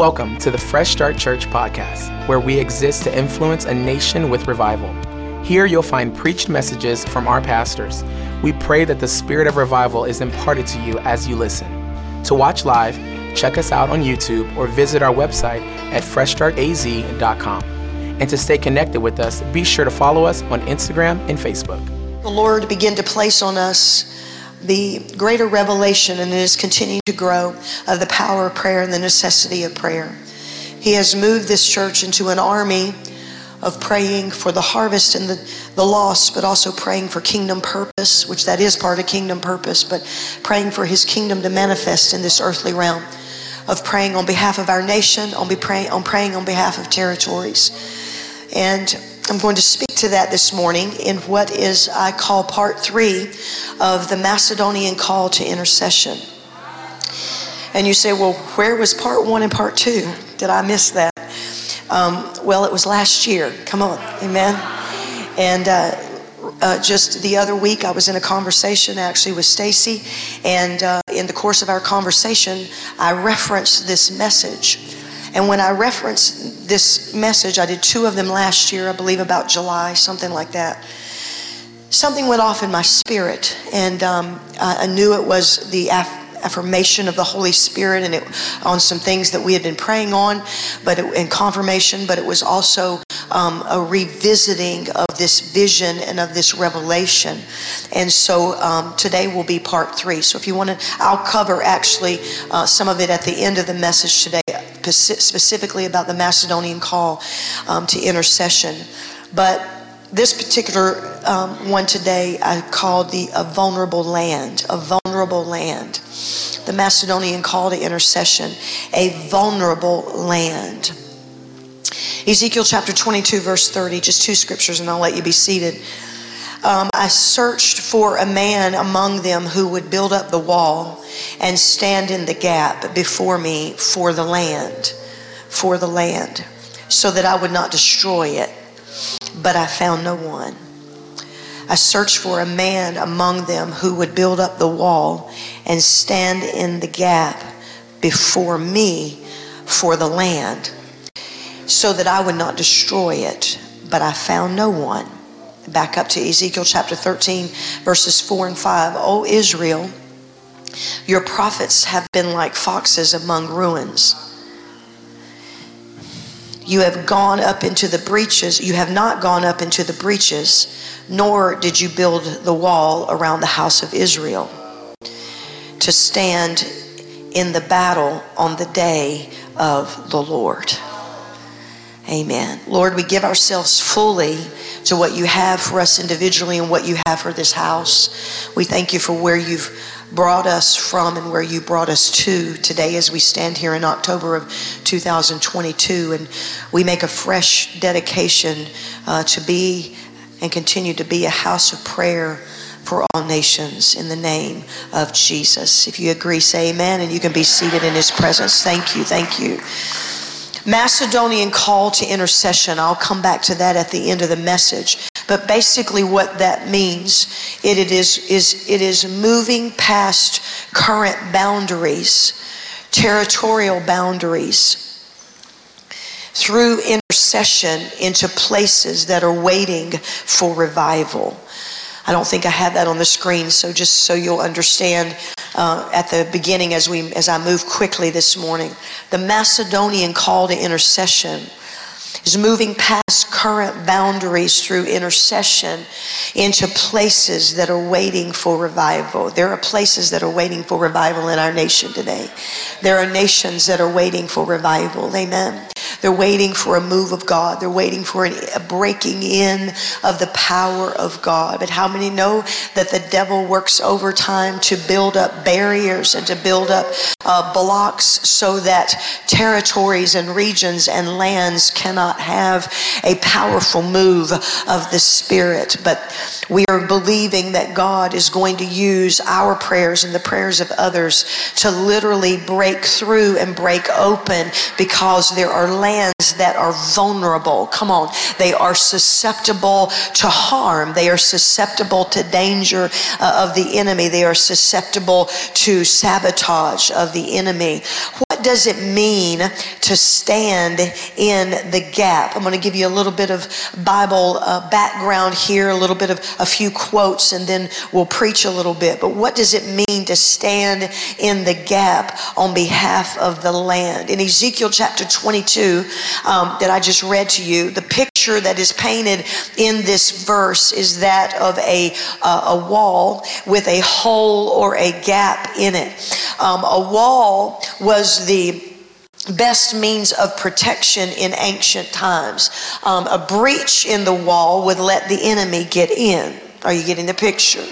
Welcome to the Fresh Start Church podcast, where we exist to influence a nation with revival. Here you'll find preached messages from our pastors. We pray that the spirit of revival is imparted to you as you listen. To watch live, check us out on YouTube or visit our website at freshstartaz.com. And to stay connected with us, be sure to follow us on Instagram and Facebook. The Lord began to place on us the greater revelation, and it is continuing to grow, of the power of prayer and the necessity of prayer. He has moved this church into an army of praying for the harvest and the, the lost, but also praying for kingdom purpose, which that is part of kingdom purpose, but praying for his kingdom to manifest in this earthly realm, of praying on behalf of our nation, on, be pray, on praying on behalf of territories. And I'm going to speak to that this morning in what is, I call part three of the Macedonian call to intercession. And you say, well, where was part one and part two? Did I miss that? Um, well, it was last year. Come on, amen. And uh, uh, just the other week, I was in a conversation actually with Stacy, and uh, in the course of our conversation, I referenced this message. And when I referenced this message, I did two of them last year, I believe about July, something like that. Something went off in my spirit, and um, I, knew it was the af- affirmation of the Holy Spirit and it, on some things that we had been praying on, but it, in confirmation, but it was also um, a revisiting of this vision and of this revelation. And so um, today will be part three. So if you want to, I'll cover actually uh, some of it at the end of the message today, specifically about the Macedonian call um, to intercession. But this particular um, one today I called the a vulnerable land, a vulnerable land. The Macedonian call to intercession, a vulnerable land. Ezekiel chapter 22, verse 30, just two scriptures, and I'll let you be seated. Um, I searched for a man among them who would build up the wall and stand in the gap before me for the land, for the land, so that I would not destroy it. But I found no one. I searched for a man among them who would build up the wall and stand in the gap before me for the land so that I would not destroy it. But I found no one. Back up to Ezekiel chapter 13, verses 4 and 5. O Israel, your prophets have been like foxes among ruins. You have gone up into the breaches. You have not gone up into the breaches, nor did you build the wall around the house of Israel to stand in the battle on the day of the Lord. Amen. Lord, we give ourselves fully to what you have for us individually and what you have for this house. We thank you for where you've brought us from and where you brought us to today as we stand here in October of 2022. And we make a fresh dedication uh, to be and continue to be a house of prayer for all nations in the name of Jesus. If you agree, say amen, and you can be seated in his presence. Thank you. Thank you. Macedonian call to intercession. I'll come back to that at the end of the message. But basically what that means, it, it is, is it is moving past current boundaries, territorial boundaries, through intercession into places that are waiting for revival. I don't think I have that on the screen, so just so you'll understand uh, at the beginning as we as I move quickly this morning, the Macedonian call to intercession is moving past current boundaries through intercession into places that are waiting for revival. There are places that are waiting for revival in our nation today. There are nations that are waiting for revival. Amen. They're waiting for a move of God. They're waiting for a breaking in of the power of God. But how many know that the devil works overtime to build up barriers and to build up uh, blocks so that territories and regions and lands cannot have a powerful move of the Spirit? But we are believing that God is going to use our prayers and the prayers of others to literally break through and break open because there are lands that are vulnerable. Come on. They are susceptible to harm. They are susceptible to danger uh, of the enemy. They are susceptible to sabotage of the the enemy. What does it mean to stand in the gap? I'm going to give you a little bit of Bible uh, background here, a little bit of a few quotes, and then we'll preach a little bit. But what does it mean to stand in the gap on behalf of the land? In Ezekiel chapter 22, um, that I just read to you, the picture that is painted in this verse is that of a, uh, a wall with a hole or a gap in it. Um, a wall was the best means of protection in ancient times. Um, a breach in the wall would let the enemy get in. Are you getting the picture?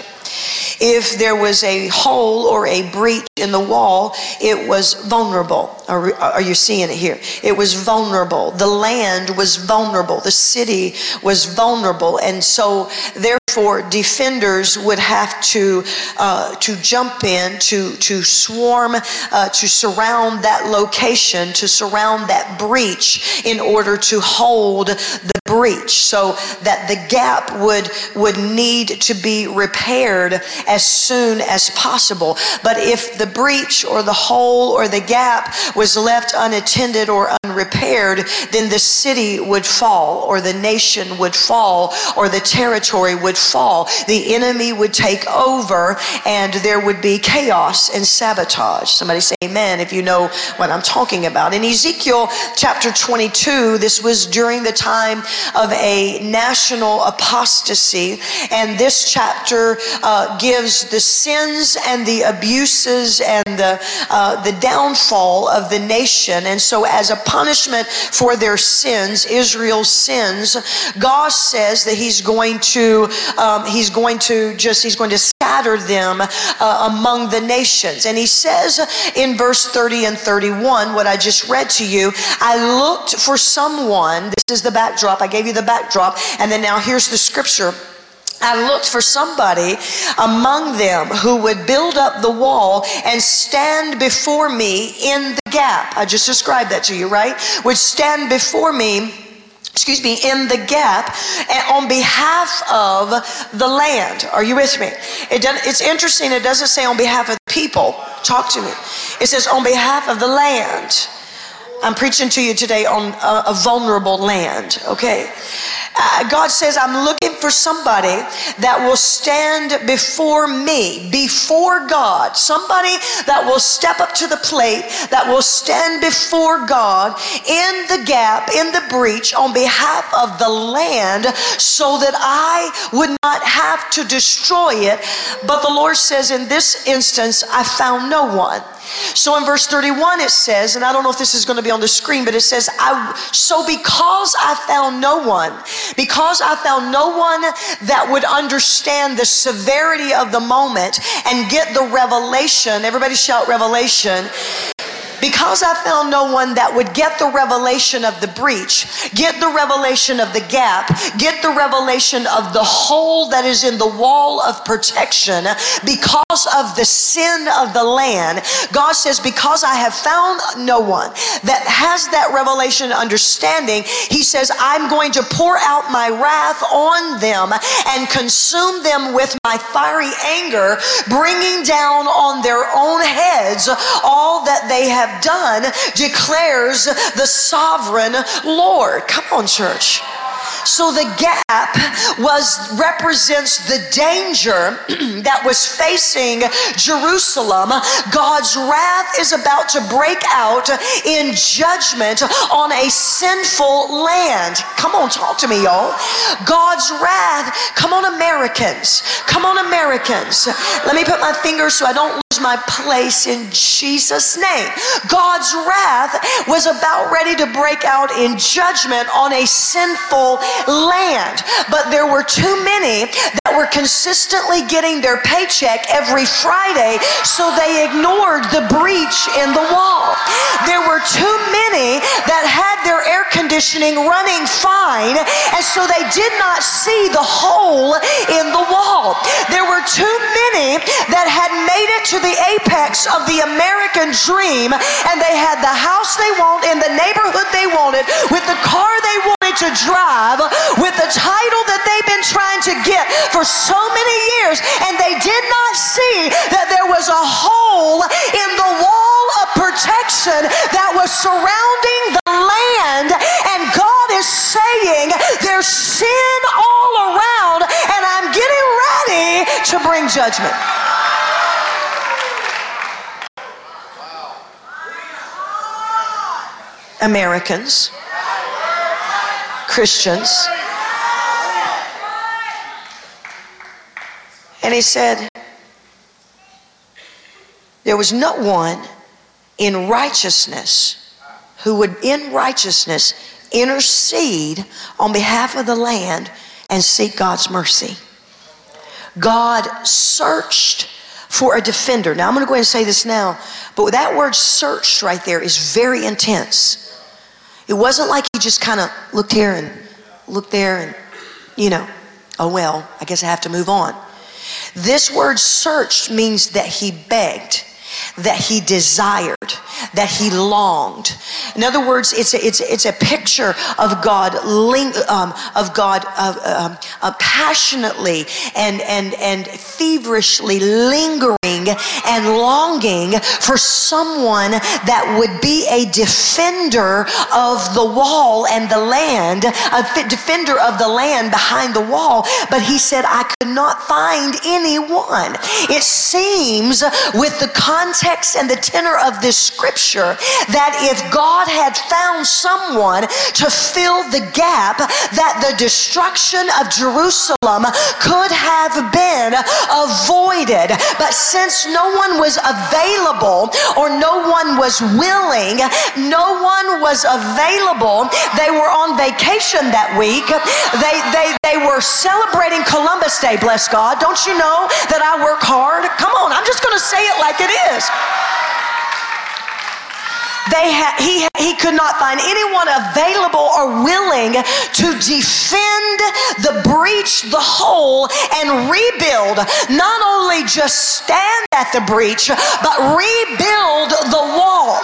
If there was a hole or a breach in the wall, it was vulnerable. Are, are, you seeing it here? It was vulnerable. The land was vulnerable. The city was vulnerable. And so, therefore, defenders would have to, uh, to jump in, to, to swarm, uh, to surround that location, to surround that breach in order to hold the breach so that the gap would, would need to be repaired as soon as possible. But if the breach or the hole or the gap was left unattended or unrepaired, then the city would fall or the nation would fall or the territory would fall. The enemy would take over and there would be chaos and sabotage. Somebody say amen if you know what I'm talking about. In Ezekiel chapter 22, this was during the time of a national apostasy, and this chapter uh, gives the sins and the abuses and the, uh, the downfall of the nation. And so, as a punishment for their sins, Israel's sins, God says that He's going to um, He's going to just He's going to scatter them uh, among the nations. And He says in verse 30 and 31, what I just read to you, I looked for someone. This is the backdrop. I gave you the backdrop, and then now here's the scripture. I looked for somebody among them who would build up the wall and stand before me in the gap. I just described that to you, right? Would stand before me excuse me, in the gap on behalf of the land. Are you with me? It it's interesting, it doesn't say on behalf of the people. Talk to me. It says on behalf of the land. I'm preaching to you today on a, a vulnerable land, okay? Uh, God says, I'm looking for somebody that will stand before me, before God. Somebody that will step up to the plate, that will stand before God in the gap, in the breach, on behalf of the land, so that I would not have to destroy it. But the Lord says, in this instance, I found no one. So in verse 31, it says, and I don't know if this is going to be on the screen, but it says, I, so because I found no one, because I found no one that would understand the severity of the moment and get the revelation, everybody shout revelation, because I found no one that would get the revelation of the breach, get the revelation of the gap, get the revelation of the hole that is in the wall of protection because of the sin of the land, God says, Because I have found no one that has that revelation understanding, He says, I'm going to pour out my wrath on them and consume them with my fiery anger, bringing down on their own heads all that they have have done, declares the sovereign Lord. Come on, church. So the gap was represents the danger that was facing Jerusalem. God's wrath is about to break out in judgment on a sinful land. Come on, talk to me, y'all. God's wrath. Come on, Americans. Come on, Americans. Let me put my finger so I don't lose my place in Jesus' name. God's wrath was about ready to break out in judgment on a sinful land. But there were too many that were consistently getting their paycheck every Friday, so they ignored the breach in the wall. There were too many that had their air conditioning running fine, and so they did not see the hole in the wall. There were too many that had made it to the apex of the American dream and they had the house they want in the neighborhood they wanted with the car they wanted to drive with the title that they've been trying to get for so many years, and they did not see that there was a hole in the wall of protection that was surrounding judgment. Americans, Christians. And he said, There was no one in righteousness who would, in righteousness, intercede on behalf of the land and seek God's mercy. God searched for a defender. Now, I'm going to go ahead and say this now, but that word searched right there is very intense. It wasn't like he just kind of looked here and looked there and, you know, oh well, I guess I have to move on. This word searched means that he begged that he desired, that he longed. In other words, it's a, it's, it's a picture of God, um, of God uh, uh, passionately and, and, and feverishly lingering and longing for someone that would be a defender of the wall and the land, a defender of the land behind the wall. But he said, I could not find anyone. It seems with the context and the tenor of this scripture that if God had found someone to fill the gap, that the destruction of Jerusalem could have been avoided. But since no one was available or no one was willing, no one was available, they were on vacation that week. They, they, they were celebrating Columbus Day, bless God. Don't you know that I work hard? Come on, I'm just going to say it like it is. They ha- he, he could not find anyone available or willing to defend the breach, the hole, and rebuild. Not only just stand at the breach, but rebuild the wall.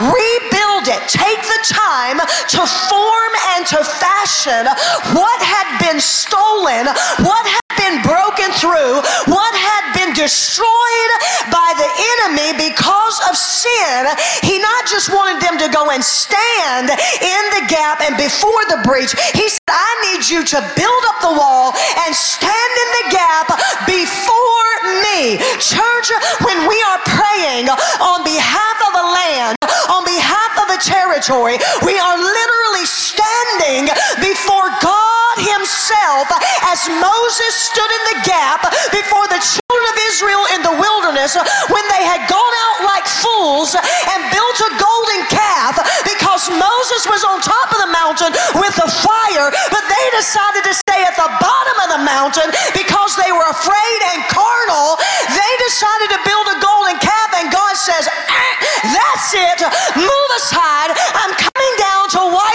Rebuild it. Take the time to form and to fashion what had been stolen, what had been broken through, what had destroyed by the enemy because of sin. He not just wanted them to go and stand in the gap and before the breach. He said, I need you to build up the wall and stand in the gap before me. Church, when we are praying on behalf of a land, on behalf of a territory, we are literally standing before God Himself as Moses stood in the gap before the children of Israel in the wilderness when they had gone out like fools and built a golden calf because Moses was on top of the mountain with the fire, but they decided to stay at the bottom of the mountain because they were afraid and carnal. They decided to build a golden calf, and God says, ah, That's it, move aside. I'm coming down to wipe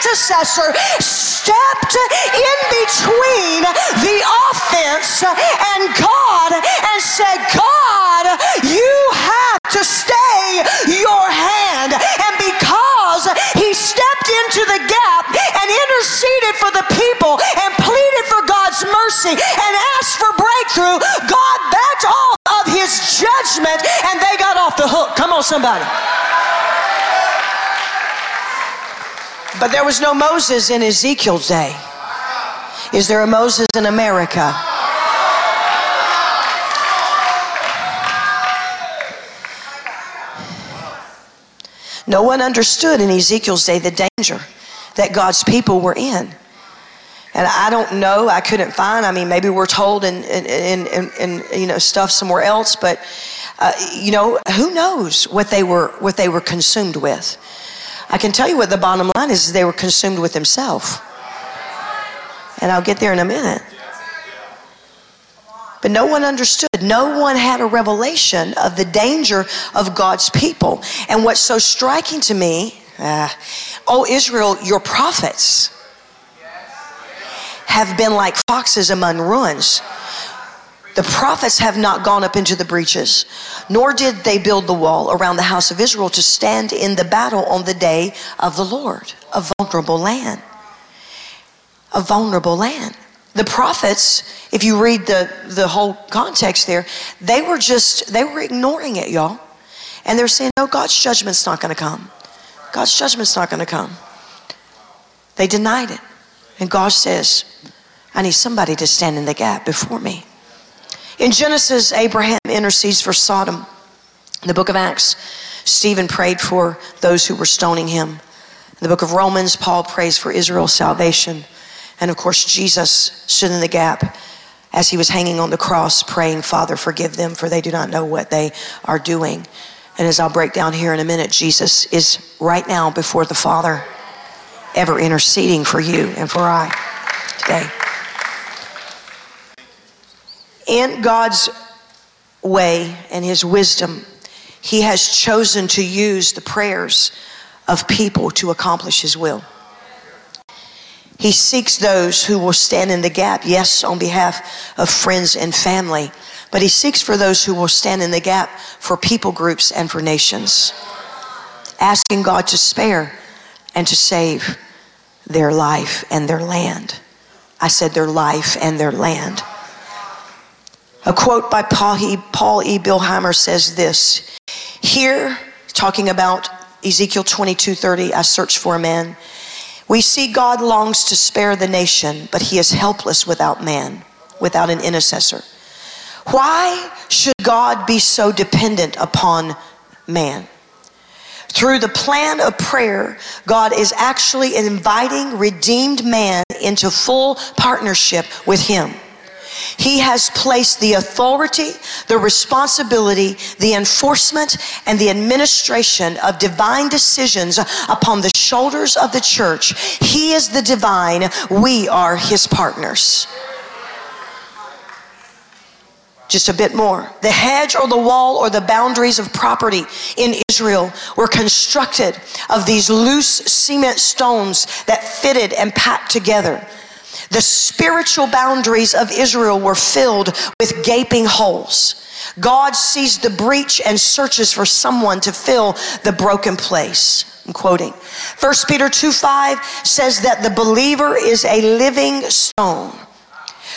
intercessor, stepped in between the offense and God and said, God, you have to stay your hand. And because he stepped into the gap and interceded for the people and pleaded for God's mercy and asked for breakthrough, God backed off of his judgment and they got off the hook. Come on, somebody. But there was no Moses in Ezekiel's day. Is there a Moses in America? No one understood in Ezekiel's day the danger that God's people were in. And I don't know, I couldn't find, I mean, maybe we're told in, in, in, in you know, stuff somewhere else, but, uh, you know, who knows what they, were, what they were consumed with. I can tell you what the bottom line is, is they were consumed with themselves. And I'll get there in a minute. But no one understood. No one had a revelation of the danger of God's people. And what's so striking to me, uh, oh, Israel, your prophets have been like foxes among ruins. The prophets have not gone up into the breaches, nor did they build the wall around the house of Israel to stand in the battle on the day of the Lord, a vulnerable land. a vulnerable land. The prophets, if you read the, the whole context there, they were just, they were ignoring it, y'all. And they're saying, no, God's judgment's not going to come. God's judgment's not going to come. They denied it. And God says, I need somebody to stand in the gap before me. In Genesis, Abraham intercedes for Sodom. In the book of Acts, Stephen prayed for those who were stoning him. In the book of Romans, Paul prays for Israel's salvation. And of course, Jesus stood in the gap as he was hanging on the cross, praying, Father, forgive them, for they do not know what they are doing. And as I'll break down here in a minute, Jesus is right now before the Father, ever interceding for you and for I today. In God's way and his wisdom, he has chosen to use the prayers of people to accomplish his will. He seeks those who will stand in the gap, yes, on behalf of friends and family, but he seeks for those who will stand in the gap for people groups and for nations, asking God to spare and to save their life and their land. I said their life and their land. A quote by Paul E. Billheimer says this Here, talking about Ezekiel 22 30, I search for a man we see God longs to spare the nation, but he is helpless without man, without an intercessor. Why should God be so dependent upon man? Through the plan of prayer, God is actually inviting redeemed man into full partnership with him. He has placed the authority, the responsibility, the enforcement, and the administration of divine decisions upon the shoulders of the church. He is the divine, we are his partners just a bit more. The hedge or the wall or the boundaries of property in Israel were constructed of these loose cement stones that fitted and packed together. The spiritual boundaries of Israel were filled with gaping holes. God sees the breach and searches for someone to fill the broken place. I'm quoting. 1 Peter 2 5 says that the believer is a living stone.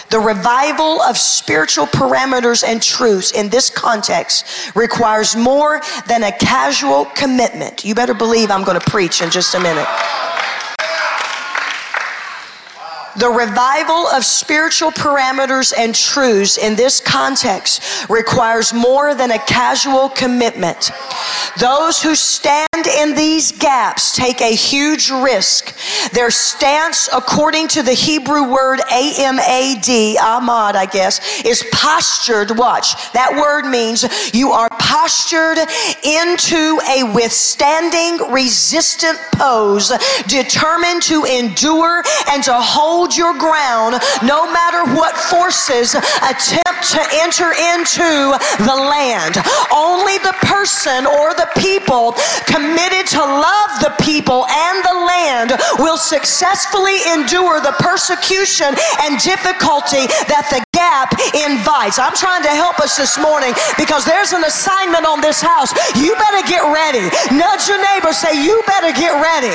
The revival of spiritual parameters and truths in this context requires more than a casual commitment. You better believe I'm going to preach in just a minute. The revival of spiritual parameters and truths in this context requires more than a casual commitment. Those who stand in these gaps take a huge risk. Their stance, according to the Hebrew word A-M-A-D, Ahmad, I guess, is postured. Watch. That word means you are postured into a withstanding, resistant pose, determined to endure and to hold hold your ground no matter what forces attempt to enter into the land. Only the person or the people committed to love the people and the land will successfully endure the persecution and difficulty that the gap invites. I'm trying to help us this morning because there's an assignment on this house. You better get ready. Nudge your neighbor, say, You better get ready.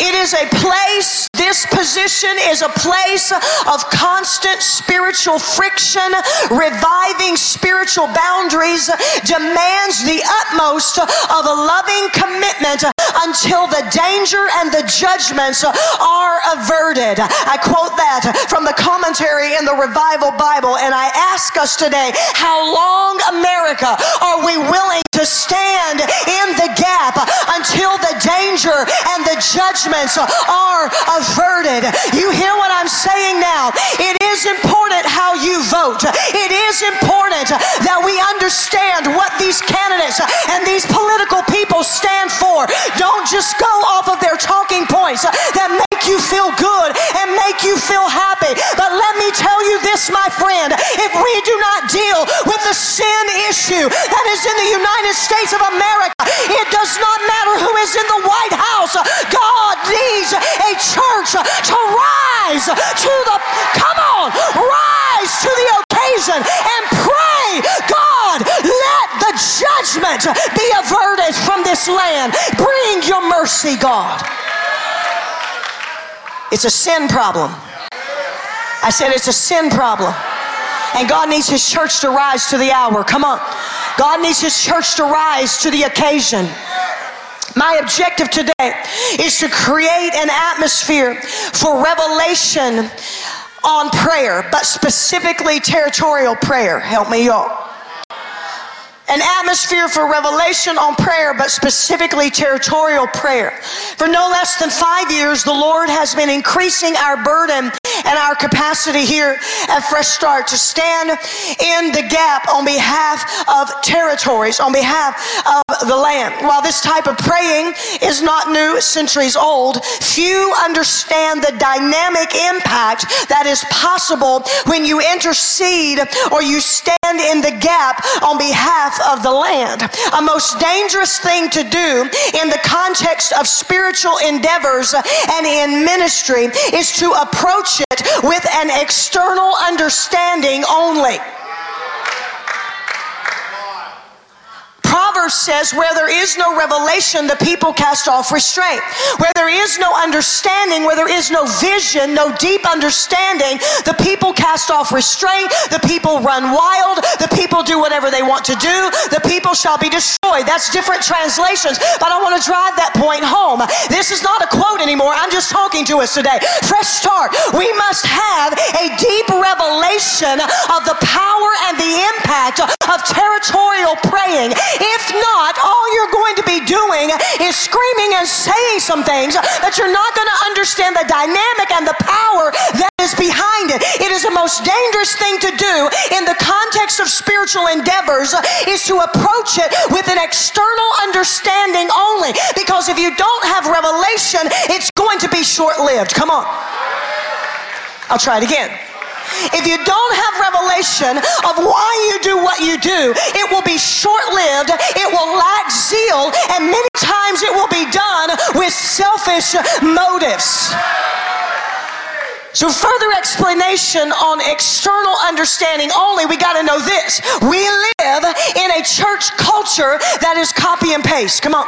It is a place, this position is a place of constant spiritual friction, reviving spiritual boundaries, demands the utmost of a loving commitment until the danger and the judgments are averted. I quote that from the commentary in the Revival Bible, and I ask us today, how long, America, are we willing to stand in the gap until the danger and the judgment are averted. You hear what I'm saying now? It is important how you vote. It is important that we understand what these candidates and these political people stand for. Don't just go off of their talking points that make you feel good and make you feel happy. My friend, if we do not deal with the sin issue that is in the United States of America, it does not matter who is in the White House. God needs a church to rise to the, come on, rise to the occasion and pray, God, let the judgment be averted from this land. Bring your mercy, God. It's a sin problem. I said it's a sin problem. And God needs His church to rise to the hour. Come on. God needs His church to rise to the occasion. My objective today is to create an atmosphere for revelation on prayer, but specifically territorial prayer. Help me, y'all an atmosphere for revelation on prayer, but specifically territorial prayer. For no less than five years, the Lord has been increasing our burden and our capacity here at Fresh Start to stand in the gap on behalf of territories, on behalf of the land. While this type of praying is not new, centuries old, few understand the dynamic impact that is possible when you intercede or you stand in the gap on behalf of the land. A most dangerous thing to do in the context of spiritual endeavors and in ministry is to approach it with an external understanding only. Proverbs says, where there is no revelation, the people cast off restraint. Where there is no understanding, where there is no vision, no deep understanding, the people cast off restraint. The people run wild. The people do whatever they want to do. The people shall be destroyed. That's different translations, but I want to drive that point home. This is not a quote anymore. I'm just talking to us today. Fresh start. We must have a deep revelation of the power and the impact of territorial praying if not, all you're going to be doing is screaming and saying some things that you're not going to understand the dynamic and the power that is behind it. It is the most dangerous thing to do in the context of spiritual endeavors is to approach it with an external understanding only. Because if you don't have revelation, it's going to be short lived. Come on. I'll try it again. If you don't have revelation of why you do what you do, it will be short lived, it will lack zeal, and many times it will be done with selfish motives. So, further explanation on external understanding only, we got to know this. We live in a church culture that is copy and paste. Come on.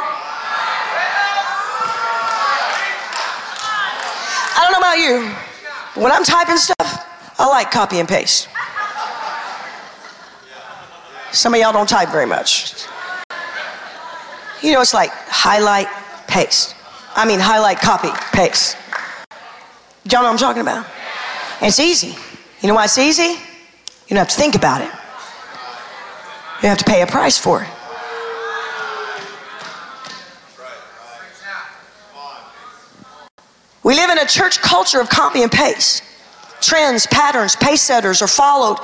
I don't know about you. When I'm typing stuff, I like copy and paste. Some of y'all don't type very much. You know, it's like highlight, paste. I mean, highlight, copy, paste. Y'all know what I'm talking about? It's easy. You know why it's easy? You don't have to think about it. You have to pay a price for it. We live in a church culture of copy and paste. Trends, patterns, pace setters are followed,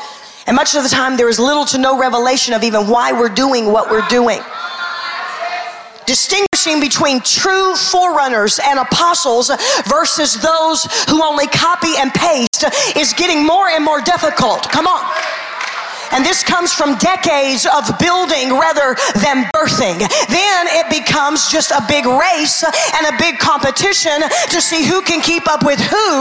and much of the time there is little to no revelation of even why we're doing what we're doing. Distinguishing between true forerunners and apostles versus those who only copy and paste is getting more and more difficult. Come on. And this comes from decades of building rather than birthing. Then it becomes just a big race and a big competition to see who can keep up with who.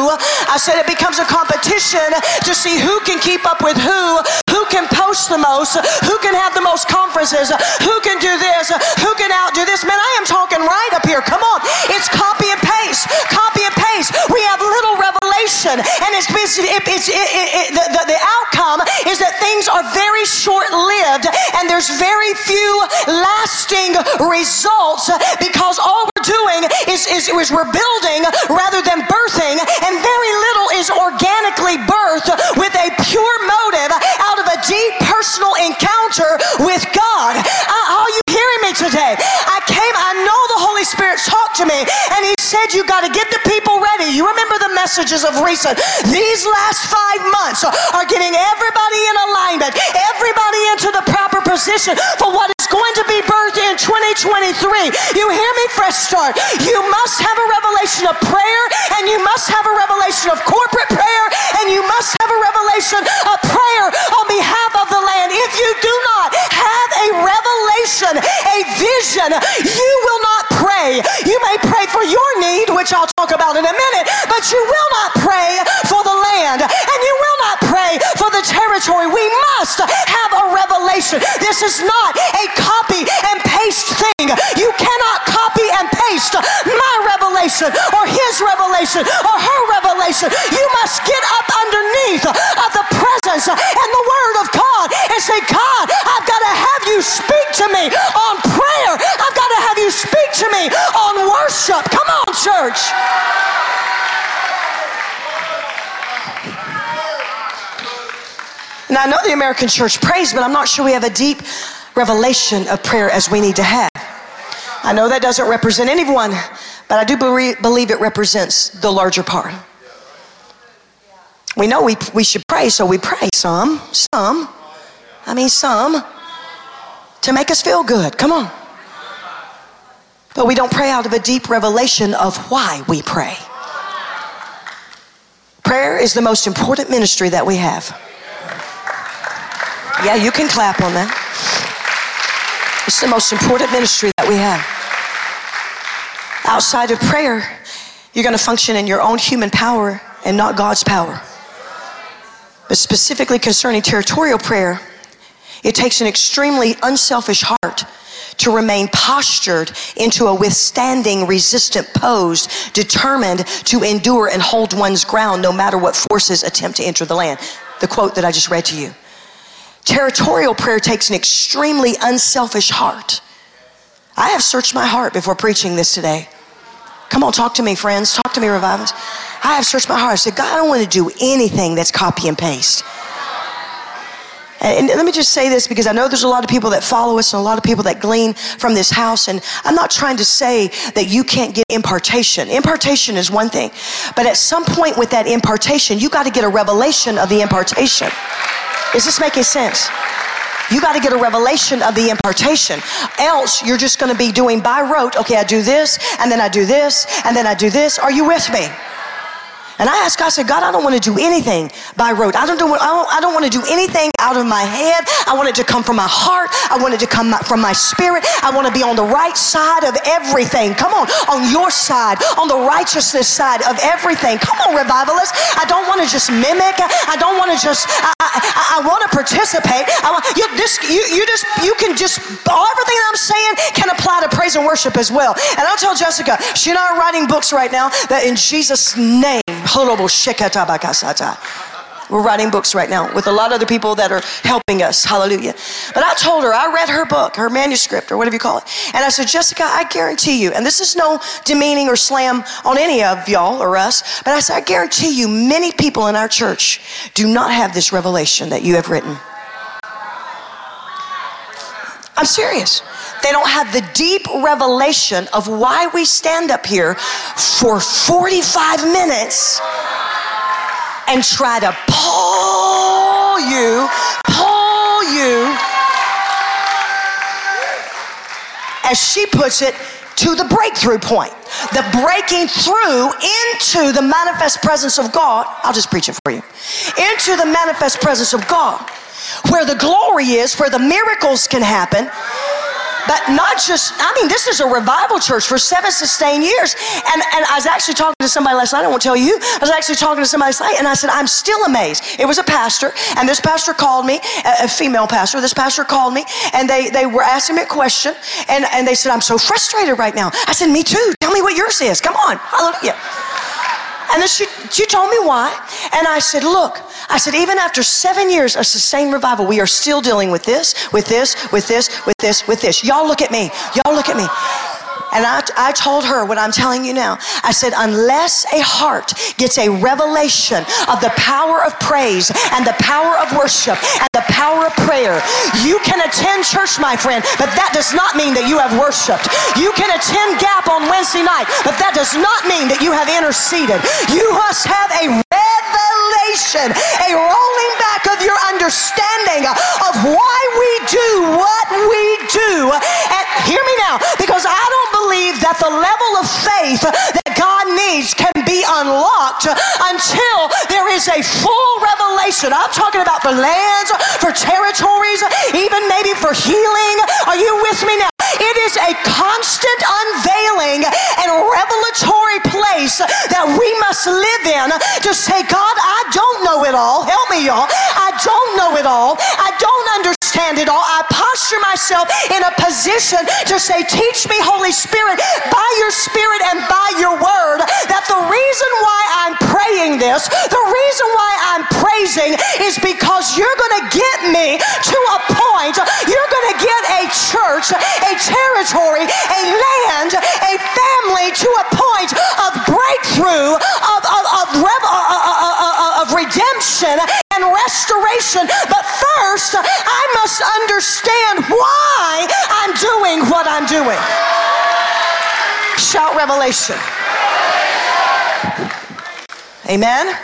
I said it becomes a competition to see who can keep up with who, who can post the most, who can have the most conferences, who can do this, who can outdo this. Man, I am talking right up here. Come on. It's copy and paste. Copy and paste. We have little revelation. And it's, it, it's it, it, the, the, the short lived and there's very few lasting results because all we're doing is, is, is we're building rather than birthing, and very little is organically birthed with a pure motive out of a deep personal encounter with God. Uh, are you hearing me today? I came, I know the Holy Spirit talked to me, and He said, You got to get the people ready. You remember the messages of recent. These last five months are getting everybody in alignment, everybody into the proper position for what is going to be birthed in 2023. You hear me, Fresh Start? You must have a revelation of prayer, and you must have a revelation of corporate prayer, and you must have a revelation of prayer on behalf of the land. If you do not have a revelation, a vision, you will not pray. You may pray for your need, which I'll talk about in a minute, but you will not pray for the land, and you will not pray for the territory. We must have a revelation. This is not a copy and paste thing. You cannot copy and paste my revelation or his revelation or her revelation Now, the American church prays, but I'm not sure we have a deep revelation of prayer as we need to have. I know that doesn't represent anyone, but I do believe it represents the larger part. We know we, we should pray, so we pray some, some. I mean, some to make us feel good. Come on. But we don't pray out of a deep revelation of why we pray. Prayer is the most important ministry that we have. Yeah, you can clap on that. It's the most important ministry that we have. Outside of prayer, you're going to function in your own human power and not God's power. But specifically concerning territorial prayer, it takes an extremely unselfish heart to remain postured into a withstanding, resistant pose, determined to endure and hold one's ground no matter what forces attempt to enter the land. The quote that I just read to you. Territorial prayer takes an extremely unselfish heart. I have searched my heart before preaching this today. Come on, talk to me, friends. Talk to me, revivals. I have searched my heart. I said, God, I don't want to do anything that's copy and paste. And let me just say this because I know there's a lot of people that follow us and a lot of people that glean from this house. And I'm not trying to say that you can't get impartation. Impartation is one thing. But at some point with that impartation, you got to get a revelation of the impartation. Is this making sense? You got to get a revelation of the impartation. Else, you're just going to be doing by rote. Okay, I do this, and then I do this, and then I do this. Are you with me? And I asked God, I said, God, I don't want to do anything by rote. I don't, do, I don't, I don't want to do anything out of my head. I want it to come from my heart. I want it to come from my spirit. I want to be on the right side of everything. Come on, on your side, on the righteousness side of everything. Come on, revivalists. I don't want to just mimic. I don't want to just, I, I, I want to participate. I want, you, this, you, you just, you can just, everything I'm saying can apply to praise and worship as well. And I'll tell Jessica, she and I are writing books right now that in Jesus' name, we're writing books right now with a lot of other people that are helping us. Hallelujah. But I told her, I read her book, her manuscript, or whatever you call it. And I said, Jessica, I guarantee you, and this is no demeaning or slam on any of y'all or us, but I said, I guarantee you, many people in our church do not have this revelation that you have written. I'm serious. They don't have the deep revelation of why we stand up here for 45 minutes and try to pull you, pull you, as she puts it, to the breakthrough point, the breaking through into the manifest presence of God. I'll just preach it for you. Into the manifest presence of God, where the glory is, where the miracles can happen but not just, I mean, this is a revival church for seven sustained years. And, and I was actually talking to somebody last night, I won't tell you, I was actually talking to somebody last night, and I said, I'm still amazed. It was a pastor, and this pastor called me, a, a female pastor, this pastor called me, and they, they were asking me a question, and, and they said, I'm so frustrated right now. I said, Me too. Tell me what yours is. Come on. Hallelujah. And then she, she told me why. And I said, Look, I said, even after seven years of sustained revival, we are still dealing with this, with this, with this, with this, with this. Y'all look at me. Y'all look at me. And I, I told her what I'm telling you now. I said, unless a heart gets a revelation of the power of praise and the power of worship and the power of prayer, you can attend church, my friend, but that does not mean that you have worshiped. You can attend Gap on Wednesday night, but that does not mean that you have interceded. You must have a revelation, a rolling back of your understanding of why we do what we do. And hear me now, because I don't believe that the level of faith that God needs can unlocked until there is a full revelation. I'm talking about for lands, for territories, even maybe for healing. Are you with me now? It is a constant unveiling and revelatory place that we must live in to say, God, I don't know it all. Help me, y'all. I don't know it all. I don't understand it all. I posture myself in a position to say, Teach me, Holy Spirit, by your Spirit reason why I'm praying this, the reason why I'm praising is because you're going to get me to a point. You're going to get a church, a territory, a land, a family to a point of breakthrough, of, of, of, revel, uh, uh, uh, of redemption and restoration. But first, I must understand why I'm doing what I'm doing. Shout revelation. Amen.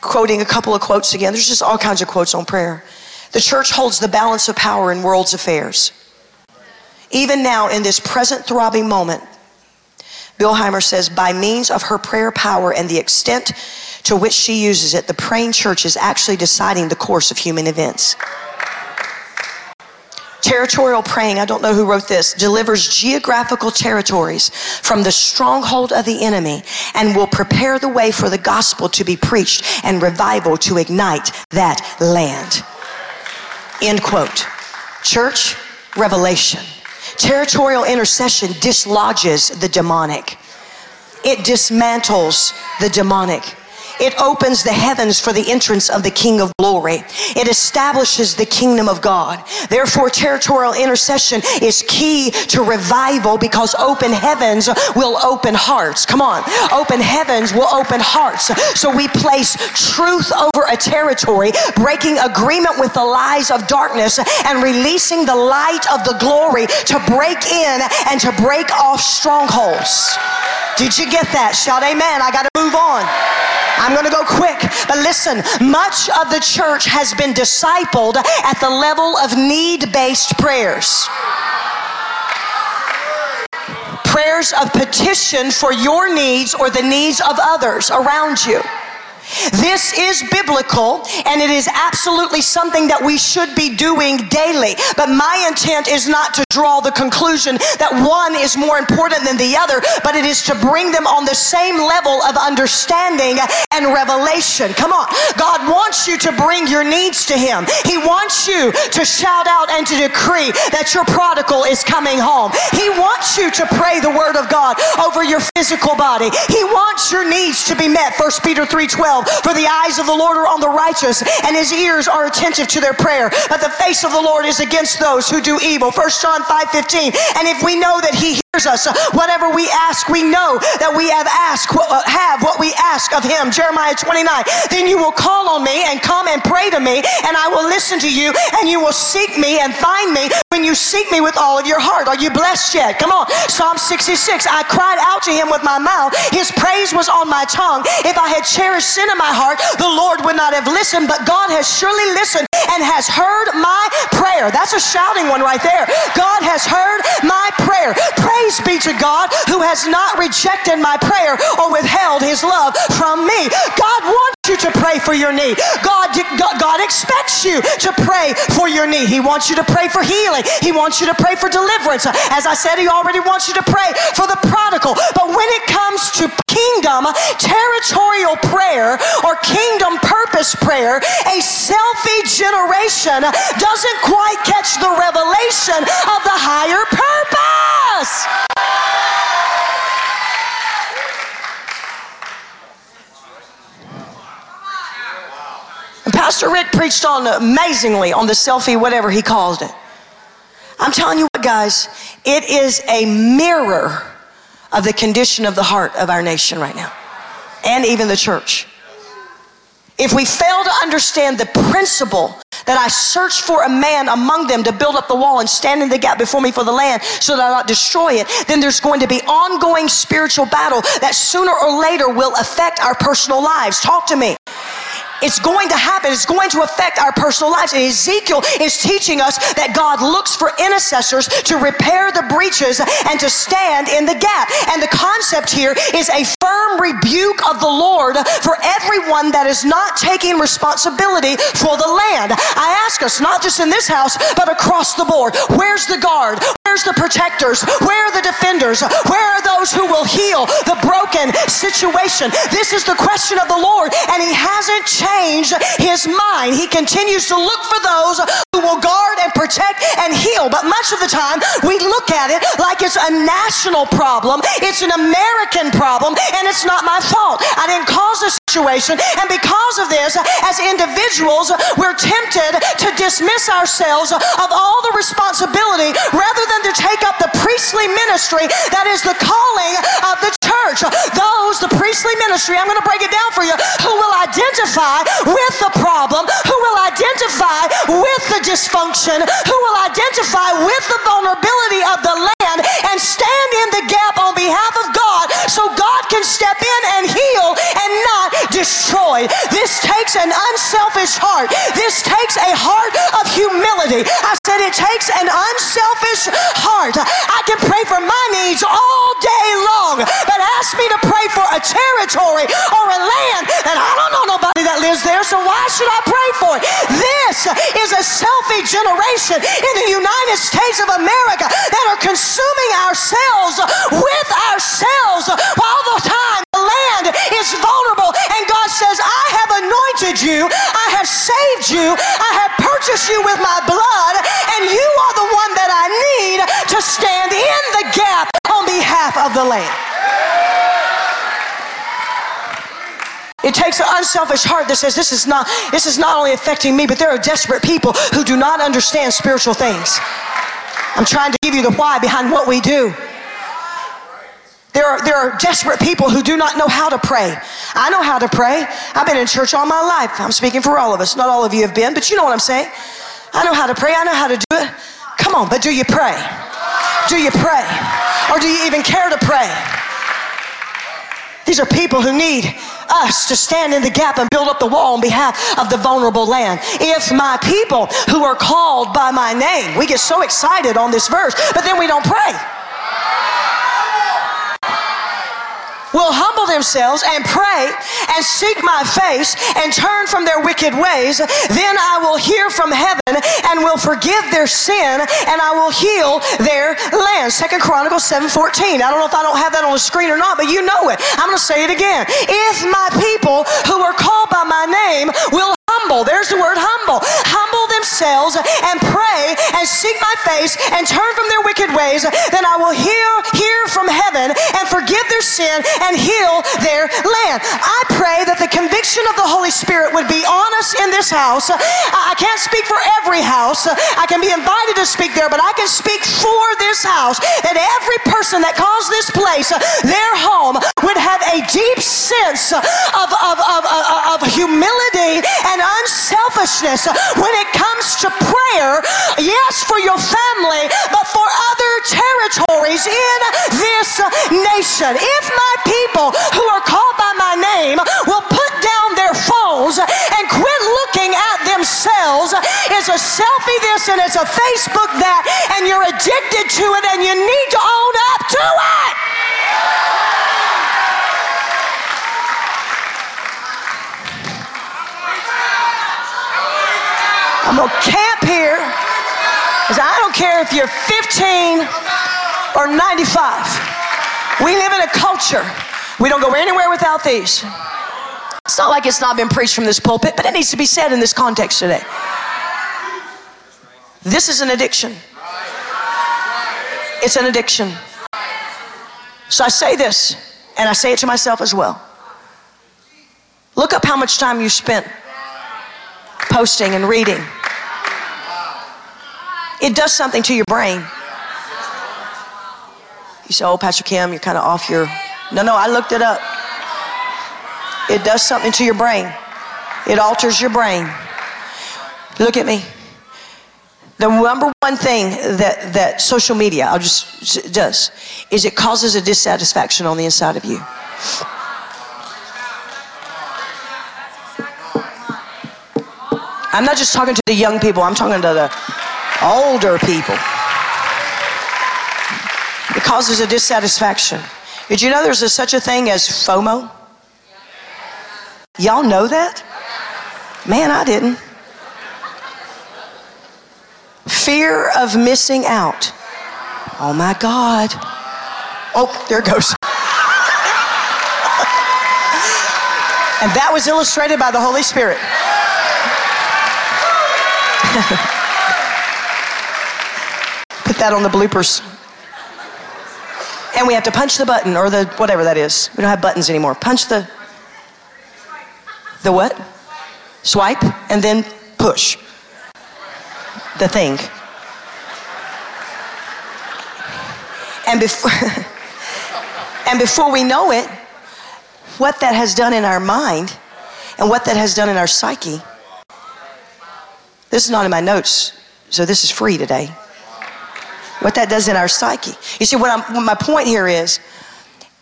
Quoting a couple of quotes again, there's just all kinds of quotes on prayer. The church holds the balance of power in world's affairs. Even now, in this present throbbing moment, Billheimer says, by means of her prayer power and the extent to which she uses it, the praying church is actually deciding the course of human events. Territorial praying, I don't know who wrote this, delivers geographical territories from the stronghold of the enemy and will prepare the way for the gospel to be preached and revival to ignite that land. End quote. Church, revelation. Territorial intercession dislodges the demonic. It dismantles the demonic. It opens the heavens for the entrance of the King of glory. It establishes the kingdom of God. Therefore, territorial intercession is key to revival because open heavens will open hearts. Come on. Open heavens will open hearts. So we place truth over a territory, breaking agreement with the lies of darkness and releasing the light of the glory to break in and to break off strongholds. Did you get that? Shout amen. I got to move on. I'm going to go quick, but listen, much of the church has been discipled at the level of need based prayers. Prayers of petition for your needs or the needs of others around you. This is biblical and it is absolutely something that we should be doing daily. But my intent is not to draw the conclusion that one is more important than the other, but it is to bring them on the same level of understanding and revelation. Come on. God wants you to bring your needs to Him. He wants you to shout out and to decree that your prodigal is coming home. He wants you to pray the word of God over your physical body. He wants your needs to be met. 1 Peter 3:12 for the eyes of the Lord are on the righteous, and his ears are attentive to their prayer. But the face of the Lord is against those who do evil. 1 John 5 15. And if we know that he hears us, whatever we ask, we know that we have asked, uh, have what we ask of him. Jeremiah 29. Then you will call on me and come and pray to me, and I will listen to you, and you will seek me and find me when you seek me with all of your heart. Are you blessed yet? Come on. Psalm 66. I cried out to him with my mouth. His praise was on my tongue. If I had cherished sin in my heart, the Lord would not have listened, but God has surely listened and has heard my prayer. That's a shouting one right there. God has heard my prayer. Praise be to God who has not rejected my prayer or withheld his love from me. God wants you to pray for your need. God, God expects you to pray for your need. He wants you to pray for healing. He wants you to pray for deliverance. As I said, He already wants you to pray for the prodigal. But when it comes to kingdom, territorial prayer, or kingdom purpose prayer, a selfie generation doesn't quite catch the revelation of the higher purpose. Pastor Rick preached on amazingly on the selfie, whatever he called it. I'm telling you what, guys, it is a mirror of the condition of the heart of our nation right now, and even the church. If we fail to understand the principle that I search for a man among them to build up the wall and stand in the gap before me for the land so that I not destroy it, then there's going to be ongoing spiritual battle that sooner or later will affect our personal lives. Talk to me. It's going to happen. It's going to affect our personal lives. And Ezekiel is teaching us that God looks for intercessors to repair the breaches and to stand in the gap. And the concept here is a firm rebuke of the Lord for everyone that is not taking responsibility for the land. I ask us, not just in this house, but across the board, where's the guard? Where's the protectors? Where are the defenders? Where are those who will heal the broken situation? This is the question of the Lord, and He hasn't changed His mind. He continues to look for those who will and heal. But much of the time, we look at it like it's a national problem, it's an American problem, and it's not my fault. I didn't cause this situation, and because of this, as individuals, we're tempted to dismiss ourselves of all the responsibility rather than to take up the priestly ministry that is the calling of the church. those, the priestly ministry, I'm going to break it down for you, who will identify with the problem, who will identify with the dysfunction, who will identify with the vulnerability of the land and stand in the gap on behalf of God so God can step in and heal and not destroy. This takes an unselfish heart. This takes a heart of humility. I said it takes an unselfish heart. I can pray for my needs all day long, but ask me to pray for a territory or a land and I don't know nobody that lives there, so why should I pray for it? This is a selfie generation in the United States of America that are consuming ourselves with ourselves all the time the land is vulnerable and God says, I have anointed you, I have saved you, I have purchased you with my blood, and you are the one that I need to stand in the gap on behalf of the land. It takes an unselfish heart that says this is not this is not only affecting me, but there are desperate people who do not understand spiritual things. I'm trying to give you the why behind what we do. There are, there are desperate people who do not know how to pray. I know how to pray. I've been in church all my life. I'm speaking for all of us. Not all of you have been, but you know what I'm saying. I know how to pray. I know how to do it. Come on, but do you pray? Do you pray? Or do you even care to pray? These are people who need us to stand in the gap and build up the wall on behalf of the vulnerable land. If my people who are called by my name, we get so excited on this verse, but then we don't pray. Will humble themselves and pray and seek my face and turn from their wicked ways, then I will hear from heaven and will forgive their sin and I will heal their land. Second Chronicles 7:14. I don't know if I don't have that on the screen or not, but you know it. I'm going to say it again. If my people who are called by my name will humble, there's the word humble, humble themselves and pray and seek my face and turn from their wicked ways, then I will hear, hear from heaven and forgive their sin and heal their land. I pray that the conviction of the Holy Spirit would be on us in this house. I can't speak for every house. I can be invited to speak there, but I can speak for this house that every person that calls this place their home would have a deep sense of, of, of, of, humility and unselfishness when it comes to prayer. Yes, for your family, but for other territories in this nation. If my people who are called by my name will put down their phones and quit looking at themselves, it's a selfie this and it's a Facebook that, and you're addicted to it and you need to own up to it. I'm going to camp here because I don't care if you're 15 or 95. We live in a culture. We don't go anywhere without these. It's not like it's not been preached from this pulpit, but it needs to be said in this context today. This is an addiction. It's an addiction. So I say this, and I say it to myself as well. Look up how much time you spent posting and reading it does something to your brain. You say, Oh, Pastor Kim, you're kind of off your. No, no, I looked it up. It does something to your brain, it alters your brain. Look at me. The number one thing that, that social media I'll just does is it causes a dissatisfaction on the inside of you. I'm not just talking to the young people, I'm talking to the older people. It causes a dissatisfaction. Did you know there's a, such a thing as FOMO? Y'all know that? Man, I didn't. Fear of missing out. Oh my God. Oh, there goes. and that was illustrated by the Holy Spirit. that on the bloopers. And we have to punch the button or the whatever that is. We don't have buttons anymore. Punch the the what? Swipe and then push the thing. And before And before we know it, what that has done in our mind and what that has done in our psyche. This is not in my notes, so this is free today. What that does in our psyche. You see, what, I'm, what my point here is,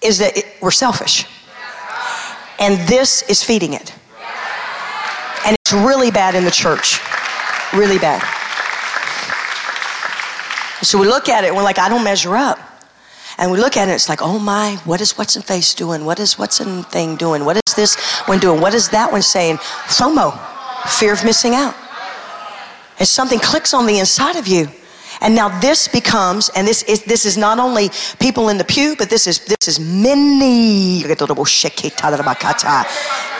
is that it, we're selfish. And this is feeding it. And it's really bad in the church. Really bad. So we look at it we're like, I don't measure up. And we look at it, it's like, oh my, what is what's in face doing? What is what's in thing doing? What is this one doing? What is that one saying? FOMO, fear of missing out. And something clicks on the inside of you. And now this becomes, and this is this is not only people in the pew, but this is this is many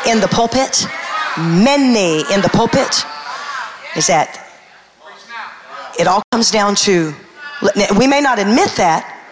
in the pulpit. Many in the pulpit. Is that it all comes down to we may not admit that,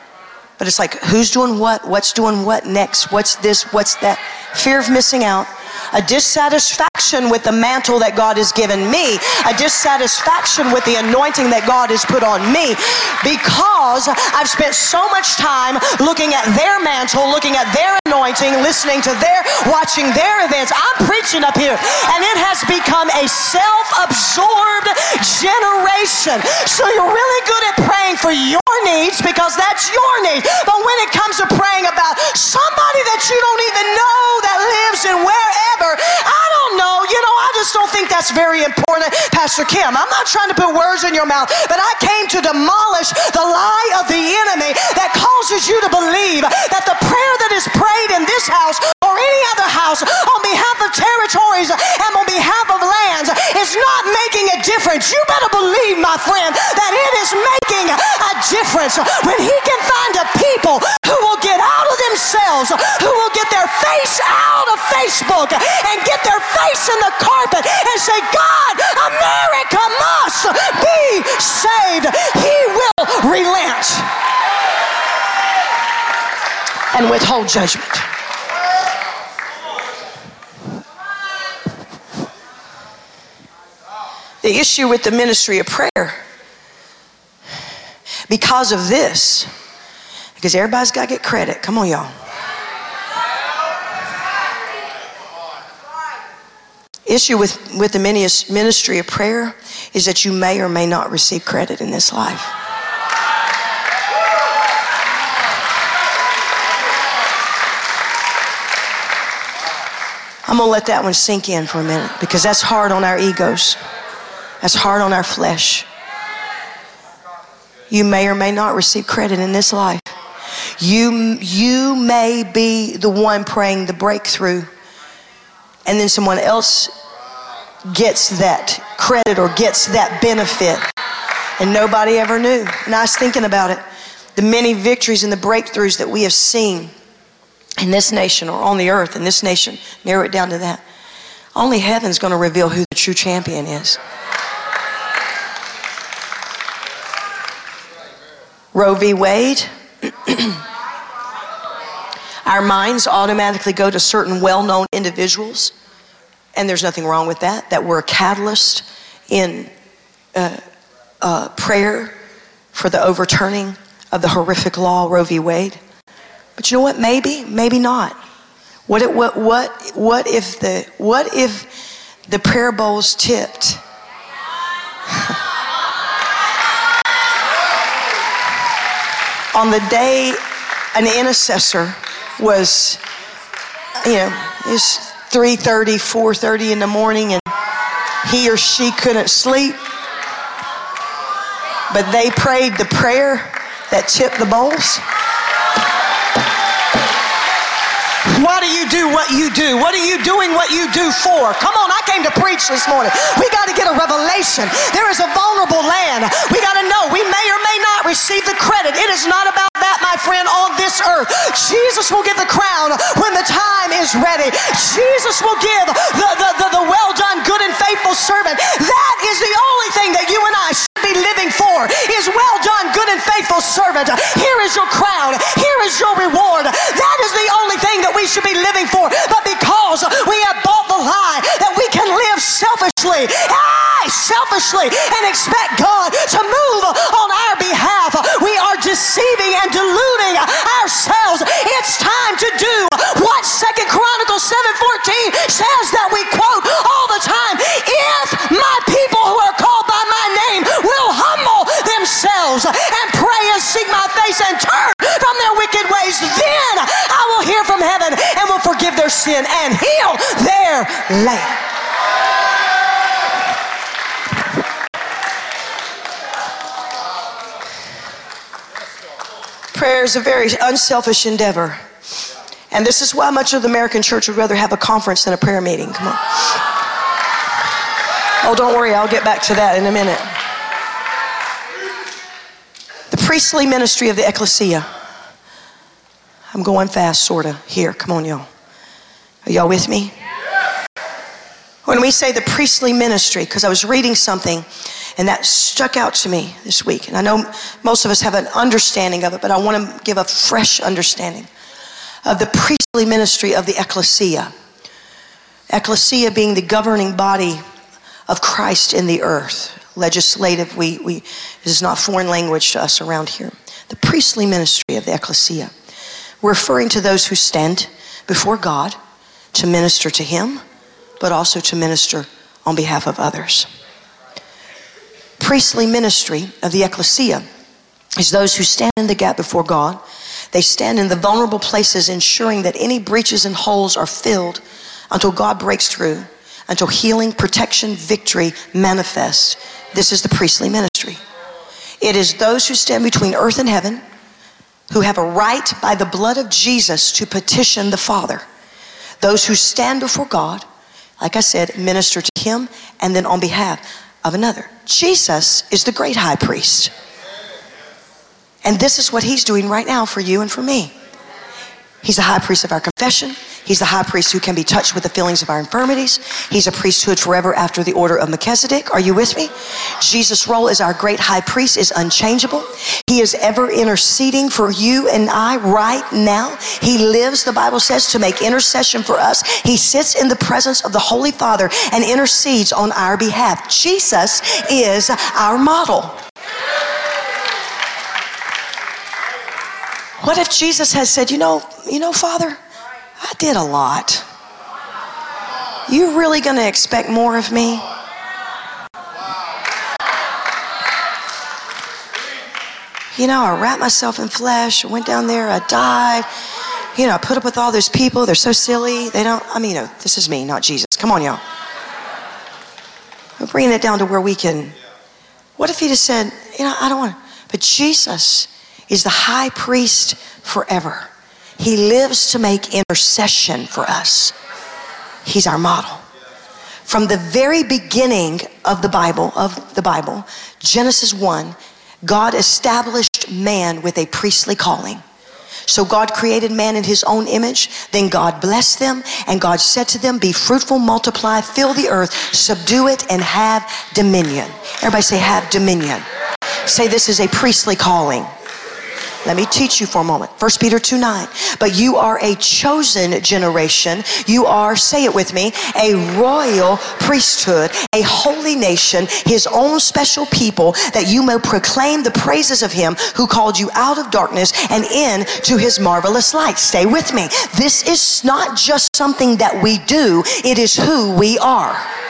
but it's like, who's doing what? What's doing what next? What's this? What's that? Fear of missing out a dissatisfaction with the mantle that God has given me, a dissatisfaction with the anointing that God has put on me because I've spent so much time looking at their mantle, looking at their anointing, listening to their, watching their events. I'm preaching up here and it has become a self absorbed generation. So you're really good at praying for your needs because that's your need. But when it comes to praying about somebody that you don't even know that lives in wherever, whatever. I don't know. You know, I just don't think that's very important, Pastor Kim. I'm not trying to put words in your mouth, but I came to demolish the lie of the enemy that causes you to believe that the prayer that is prayed in this house or any other house on behalf of territories and on behalf of lands is not making a difference. You better believe, my friend, that it is making a difference when he can find a people who will get out of themselves, who will get their face out of Facebook and get their face in the carpet and say, God, America must be saved. He will relent and withhold judgment. The issue with the ministry of prayer, because of this, because everybody's got to get credit. Come on, y'all. Issue with, with the ministry of prayer is that you may or may not receive credit in this life. I'm going to let that one sink in for a minute because that's hard on our egos. That's hard on our flesh. You may or may not receive credit in this life. You, you may be the one praying the breakthrough and then someone else gets that credit or gets that benefit. And nobody ever knew. And I was thinking about it the many victories and the breakthroughs that we have seen in this nation or on the earth in this nation, narrow it down to that. Only heaven's going to reveal who the true champion is. Roe v. Wade. Our minds automatically go to certain well known individuals, and there's nothing wrong with that, that we're a catalyst in uh, uh, prayer for the overturning of the horrific law, Roe v. Wade. But you know what? Maybe, maybe not. What, if, what, what, what, if, the, what if the prayer bowls tipped? On the day an intercessor was, you know, it's 3.30, 4.30 in the morning and he or she couldn't sleep. But they prayed the prayer that tipped the bowls. Why do you do what you do? What are you doing what you do for? Come on, I came to preach this morning. We got to get a revelation. There is a vulnerable land. We got to know we may or may not receive the credit. It is not about that, my friend, on this earth. Jesus will get the crown when the time is ready. Jesus will give the, the, the, the well done, good and faithful servant. joy and expect God to move on our behalf. We are deceiving and deluding ourselves. It's time to do what Second Chronicles 7:14 says that we quote all the time. If my people who are called by my name will humble themselves and pray and seek my face and turn from their wicked ways, then I will hear from heaven and will forgive their sin and heal their land. Prayer is a very unselfish endeavor. And this is why much of the American church would rather have a conference than a prayer meeting. Come on. Oh, don't worry, I'll get back to that in a minute. The priestly ministry of the ecclesia. I'm going fast, sort of. Here, come on, y'all. Are y'all with me? When we say the priestly ministry, because I was reading something and that stuck out to me this week. And I know most of us have an understanding of it, but I want to give a fresh understanding of the priestly ministry of the ecclesia. Ecclesia being the governing body of Christ in the earth. Legislative, we, we, this is not foreign language to us around here. The priestly ministry of the ecclesia. We're referring to those who stand before God to minister to Him, but also to minister on behalf of others priestly ministry of the ecclesia is those who stand in the gap before God. They stand in the vulnerable places, ensuring that any breaches and holes are filled until God breaks through, until healing, protection, victory manifests. This is the priestly ministry. It is those who stand between earth and heaven, who have a right by the blood of Jesus to petition the Father. Those who stand before God, like I said, minister to Him and then on behalf of another. Jesus is the great high priest. And this is what he's doing right now for you and for me. He's the high priest of our confession. He's the high priest who can be touched with the feelings of our infirmities. He's a priesthood forever after the order of Melchizedek. Are you with me? Jesus' role as our great high priest is unchangeable. He is ever interceding for you and I right now. He lives, the Bible says, to make intercession for us. He sits in the presence of the Holy Father and intercedes on our behalf. Jesus is our model. What if Jesus has said, you know, you know, Father, I did a lot. You really going to expect more of me? You know, I wrapped myself in flesh. I went down there. I died. You know, I put up with all those people. They're so silly. They don't, I mean, you know, this is me, not Jesus. Come on, y'all. We're bringing it down to where we can. What if he just said, you know, I don't want to. But Jesus is the high priest forever. He lives to make intercession for us. He's our model. From the very beginning of the Bible, of the Bible, Genesis 1, God established man with a priestly calling. So God created man in his own image. Then God blessed them, and God said to them, Be fruitful, multiply, fill the earth, subdue it, and have dominion. Everybody say, Have dominion. Say, This is a priestly calling. Let me teach you for a moment. 1 Peter 2 9. But you are a chosen generation. You are, say it with me, a royal priesthood, a holy nation, his own special people, that you may proclaim the praises of him who called you out of darkness and in to his marvelous light. Stay with me. This is not just something that we do, it is who we are.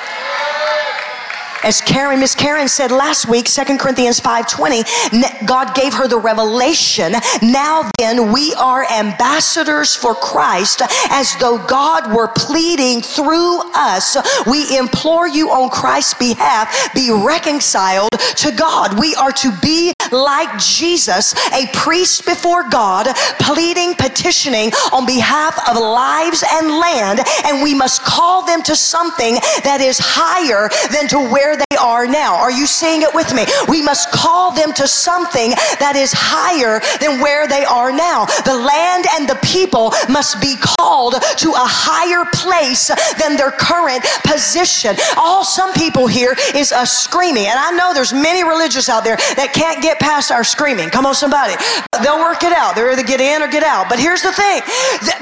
As Karen, Miss Karen said last week, 2 Corinthians 5.20, God gave her the revelation. Now then, we are ambassadors for Christ as though God were pleading through us. We implore you on Christ's behalf, be reconciled to God. We are to be like Jesus, a priest before God, pleading, petitioning on behalf of lives and land, and we must call them to something that is higher than to where they are now. Are you seeing it with me? We must call them to something that is higher than where they are now. The land and the people must be called to a higher place than their current position. All some people here is a screaming, and I know there's many religious out there that can't get past our screaming. Come on, somebody. They'll work it out. They're either get in or get out. But here's the thing.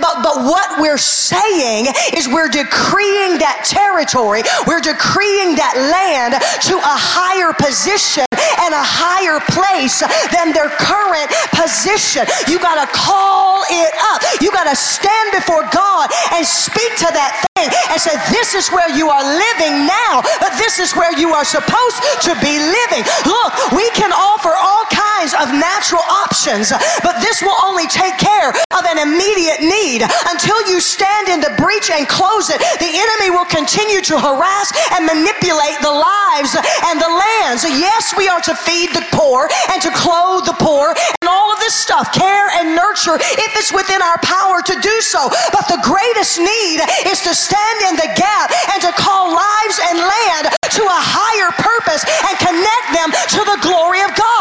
But, but what we're saying is we're decreeing that territory. We're decreeing that land to a higher position and a higher place than their current position. You got to call it up. You got to stand before God and speak to that thing and say, This is where you are living now, but this is where you are supposed to be living. Look, we can offer all kinds of natural options. But this will only take care of an immediate need. Until you stand in the breach and close it, the enemy will continue to harass and manipulate the lives and the lands. Yes, we are to feed the poor and to clothe the poor and all of this stuff, care and nurture if it's within our power to do so. But the greatest need is to stand in the gap and to call lives and land to a higher purpose and connect them to the glory of God.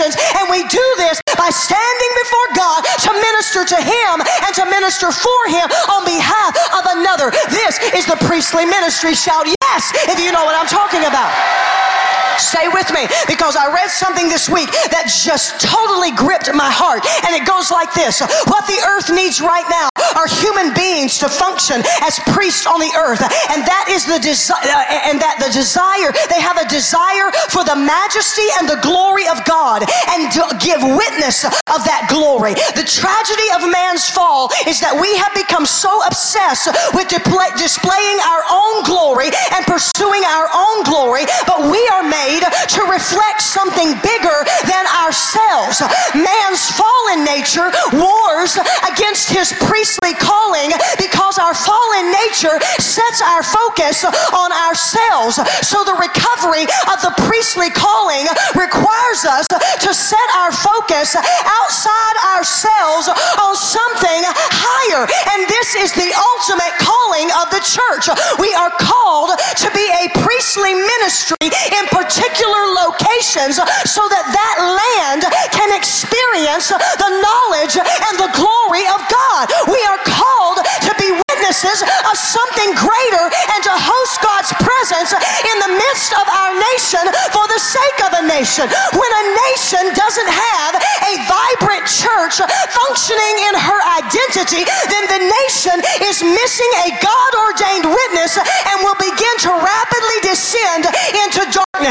And we do this by standing before God to minister to Him and to minister for Him on behalf of another. This is the priestly ministry. Shout yes if you know what I'm talking about. Stay with me because I read something this week that just totally gripped my heart. And it goes like this What the earth needs right now are human beings to function as priests on the earth. And that is the desire, uh, and that the desire, they have a desire for the majesty and the glory of God and to give witness of that glory. The tragedy of man's fall is that we have become so obsessed with displaying our own glory and pursuing our own glory, but we are made made to reflect something bigger than ourselves. Man's fallen nature wars against his priestly calling because our fallen nature sets our focus on ourselves. So the recovery of the priestly calling requires us to set our focus outside ourselves on something higher. And this is the ultimate calling of the church. We are called to be a priestly ministry in particular particular locations so that that land can experience the knowledge and the glory of God. We are called to be witnesses of something greater and to host God's presence in the midst of our nation for the sake of a nation. When a nation doesn't have a vibrant church functioning in her identity, then the nation is missing a God ordained witness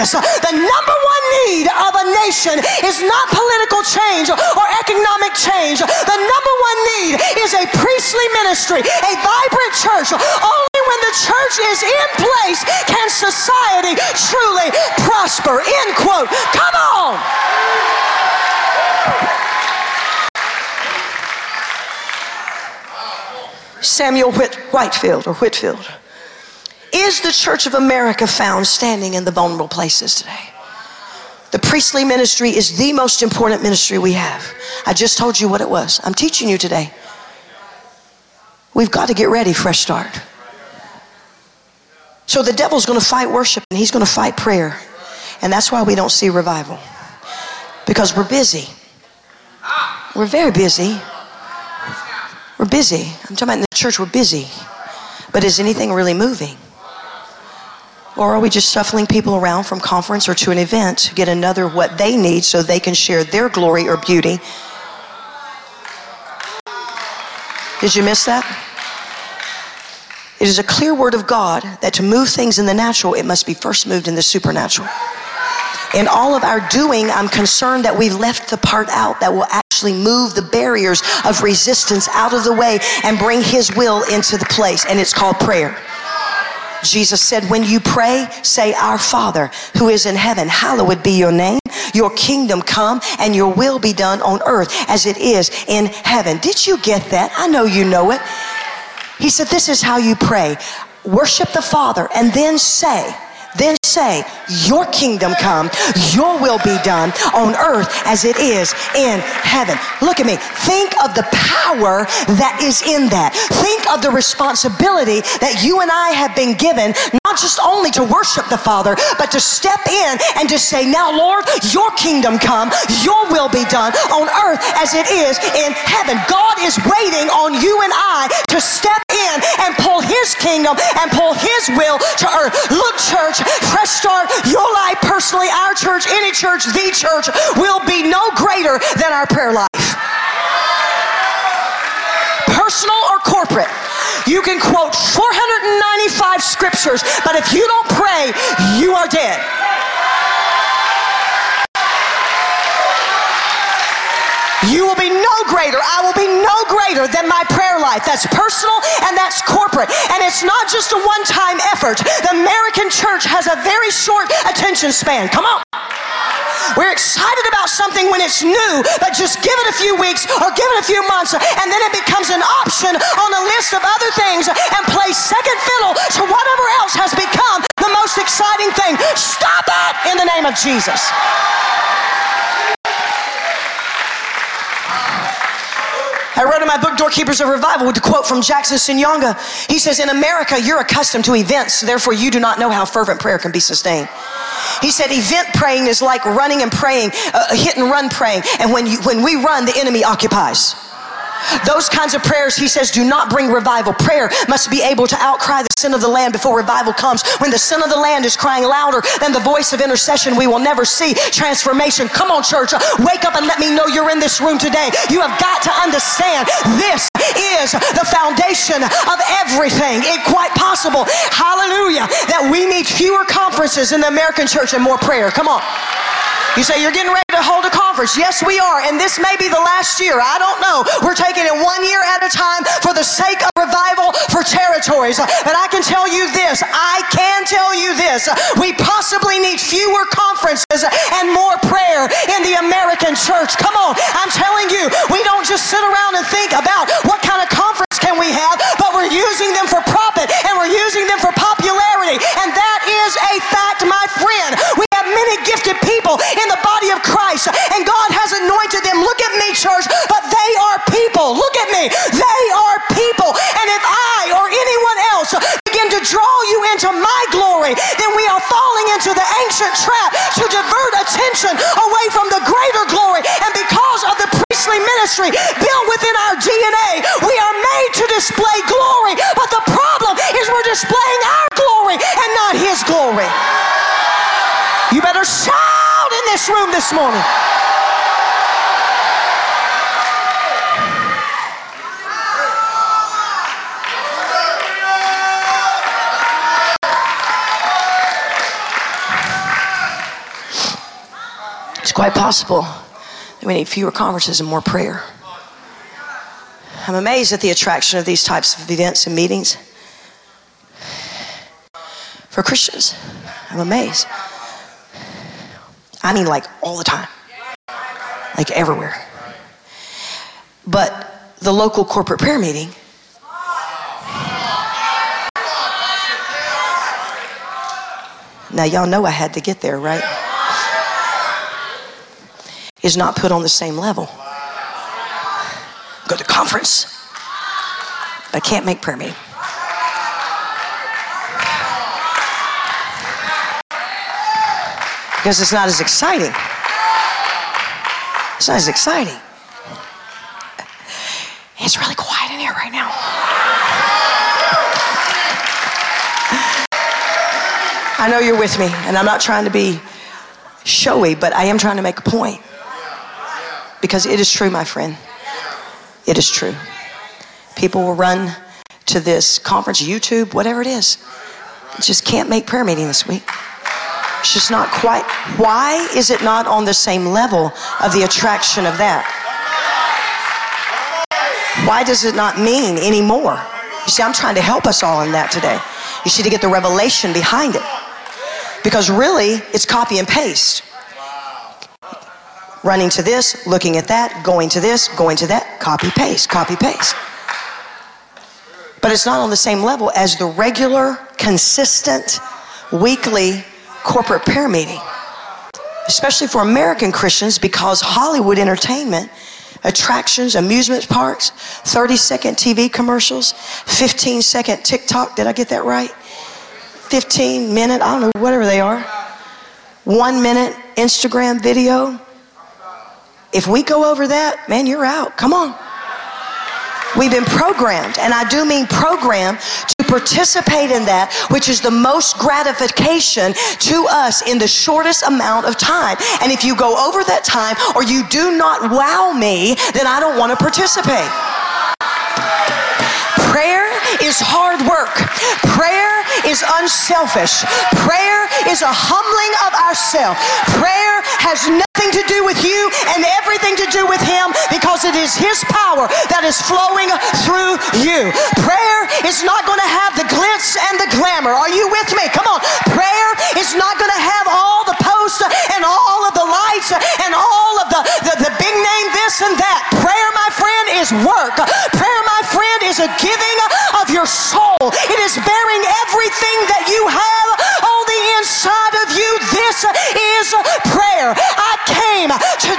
darkness. The number one need of a nation is not political change or economic change. The number one need is a priestly ministry, a vibrant church. Only when the church is in place can society truly prosper. End quote. Come on. Samuel Whit- Whitefield or Whitfield is the Church of America found standing in the vulnerable places today? The priestly ministry is the most important ministry we have. I just told you what it was. I'm teaching you today. We've got to get ready, fresh start. So the devil's going to fight worship and he's going to fight prayer. And that's why we don't see revival. Because we're busy. We're very busy. We're busy. I'm talking about in the church, we're busy. But is anything really moving? Or are we just shuffling people around from conference or to an event to get another what they need so they can share their glory or beauty? Did you miss that? It is a clear word of God that to move things in the natural, it must be first moved in the supernatural. In all of our doing, I'm concerned that we've left the part out that will actually move the barriers of resistance out of the way and bring His will into the place, and it's called prayer. Jesus said, When you pray, say, Our Father who is in heaven, hallowed be your name. Your kingdom come and your will be done on earth as it is in heaven. Did you get that? I know you know it. He said, This is how you pray worship the Father and then say, then say, Your kingdom come, your will be done on earth as it is in heaven. Look at me. Think of the power that is in that. Think of the responsibility that you and I have been given, not just only to worship the Father, but to step in and to say, Now, Lord, your kingdom come, your will be done on earth as it is in heaven. God is waiting on you and I to step in and his kingdom and pull his will to earth. Look, church, Fresh Start, your life personally, our church, any church, the church will be no greater than our prayer life. Personal or corporate. You can quote 495 scriptures, but if you don't pray, you are dead. You will be no greater. I will be no greater than my prayer life. That's personal and that's corporate. And it's not just a one time effort. The American church has a very short attention span. Come on. We're excited about something when it's new, but just give it a few weeks or give it a few months, and then it becomes an option on a list of other things and plays second fiddle to whatever else has become the most exciting thing. Stop it in the name of Jesus. I wrote in my book, Doorkeepers of Revival, with a quote from Jackson Senyonga. He says, In America, you're accustomed to events, therefore, you do not know how fervent prayer can be sustained. He said, Event praying is like running and praying, uh, hit and run praying. And when, you, when we run, the enemy occupies. Those kinds of prayers, he says, do not bring revival. Prayer must be able to outcry the sin of the land before revival comes. When the sin of the land is crying louder than the voice of intercession, we will never see transformation. Come on, church, wake up and let me know you're in this room today. You have got to understand this is the foundation of everything. It quite possible, hallelujah, that we need fewer conferences in the American church and more prayer. Come on. You say you're getting ready to hold a conference. Yes, we are. And this may be the last year. I don't know. We're taking it one year at a time for the sake of revival for territories. But I can tell you this. I can tell you this. We possibly need fewer conferences and more prayer in the American church. Come on. I'm telling you, we don't just sit around and think about what kind of conference can we have, but we're using them for profit and we're using them for popularity. And that is a fact, my friend. We many gifted people in the body of Christ, and God has anointed them. Look at me, church, but they are people. Look at me. They are people. And if I or anyone else begin to draw you into my glory, then we are falling into the ancient trap to divert attention away from the greater glory. And because of the priestly ministry built within our DNA, we are made to display glory. But the problem is we're displaying our glory and not his glory. You better shout in this room this morning. It's quite possible that we need fewer conferences and more prayer. I'm amazed at the attraction of these types of events and meetings for Christians. I'm amazed. I mean, like all the time, like everywhere. But the local corporate prayer meeting Now, y'all know I had to get there, right? Is not put on the same level. Go to conference, I can't make prayer meeting. Because it's not as exciting. It's not as exciting. It's really quiet in here right now. I know you're with me, and I'm not trying to be showy, but I am trying to make a point. Because it is true, my friend. It is true. People will run to this conference, YouTube, whatever it is. Just can't make prayer meeting this week. It's just not quite. Why is it not on the same level of the attraction of that? Why does it not mean anymore? You see, I'm trying to help us all in that today. You see, to get the revelation behind it. Because really, it's copy and paste. Running to this, looking at that, going to this, going to that, copy, paste, copy, paste. But it's not on the same level as the regular, consistent, weekly corporate prayer meeting, especially for American Christians because Hollywood entertainment, attractions, amusement parks, 30 second TV commercials, 15 second TikTok, did I get that right? 15 minute, I don't know, whatever they are. One minute Instagram video. If we go over that, man, you're out. Come on. We've been programmed, and I do mean programmed to participate in that which is the most gratification to us in the shortest amount of time. And if you go over that time or you do not wow me, then I don't want to participate. Prayer is hard work. Prayer is unselfish. Prayer is a humbling of ourselves. Prayer has nothing to do with you and everything to do with Him because it is His power that is flowing through you. Prayer is not going to have the glitz and the glamour. Are you with me? Come on. Prayer is not going to have all the posts and all of the lights and all of the, the, the big name this and that. Prayer, my friend, is work. Prayer, my friend, is a giving of your soul. It is bearing everything that you have on the inside of you. This is prayer. I to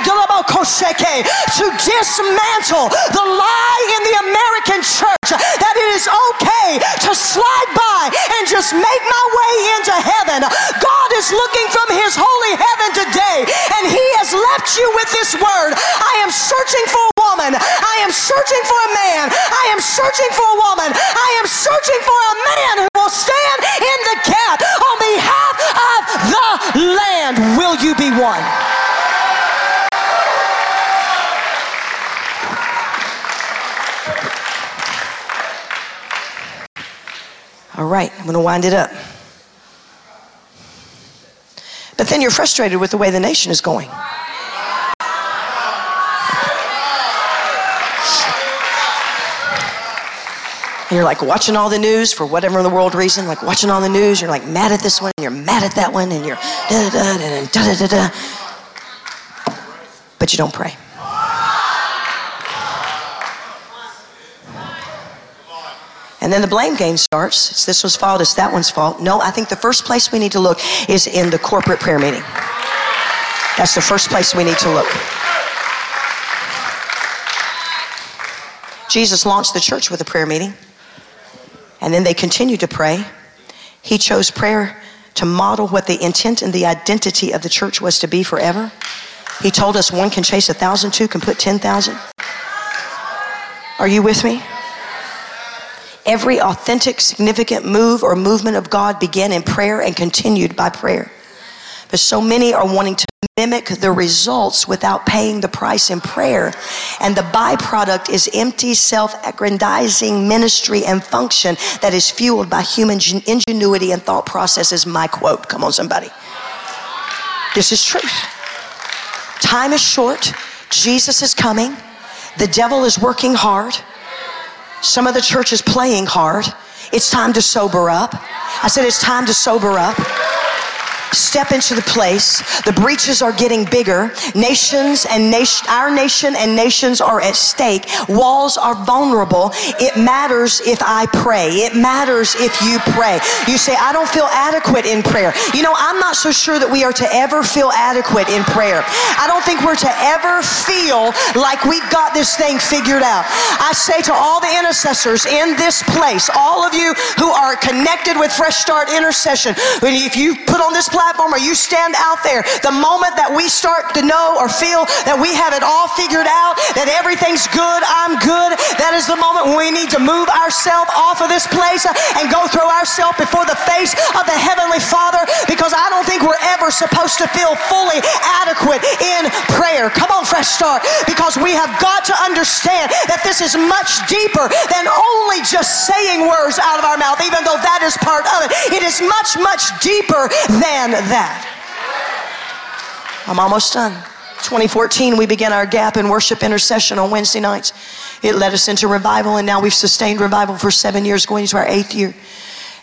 to dismantle the lie in the American church that it is okay to slide by and just make my way into heaven. God is looking from his holy heaven today and he has left you with this word. I am searching for a woman. I am searching for a man. I am searching for a woman. I am searching for a man who will stand in the gap on behalf of the land. Will you be one? All right, I'm going to wind it up. But then you're frustrated with the way the nation is going. You're like watching all the news for whatever in the world reason, like watching all the news, you're like mad at this one, and you're mad at that one, and you're da da da da da da da. But you don't pray. And then the blame game starts. It's this one's fault, it's that one's fault. No, I think the first place we need to look is in the corporate prayer meeting. That's the first place we need to look. Jesus launched the church with a prayer meeting. And then they continued to pray. He chose prayer to model what the intent and the identity of the church was to be forever. He told us one can chase a thousand, two can put 10,000. Are you with me? Every authentic, significant move or movement of God began in prayer and continued by prayer. But so many are wanting to mimic the results without paying the price in prayer. And the byproduct is empty, self aggrandizing ministry and function that is fueled by human ingenuity and thought processes. My quote. Come on, somebody. This is truth. Time is short. Jesus is coming. The devil is working hard. Some of the church is playing hard. It's time to sober up. I said, it's time to sober up step into the place. The breaches are getting bigger. Nations and nation, our nation and nations are at stake. Walls are vulnerable. It matters if I pray. It matters if you pray. You say, I don't feel adequate in prayer. You know, I'm not so sure that we are to ever feel adequate in prayer. I don't think we're to ever feel like we've got this thing figured out. I say to all the intercessors in this place, all of you who are connected with Fresh Start Intercession, if you put on this platform, platform or you stand out there, the moment that we start to know or feel that we have it all figured out, that everything's good, I'm good, that is the moment when we need to move ourselves off of this place and go throw ourselves before the face of the Heavenly Father because I don't think we're ever supposed to feel fully adequate in prayer. Come on, Fresh Start, because we have got to understand that this is much deeper than only just saying words out of our mouth, even though that is part of it. It is much, much deeper than that. I'm almost done. 2014, we began our gap in worship intercession on Wednesday nights. It led us into revival, and now we've sustained revival for seven years, going into our eighth year.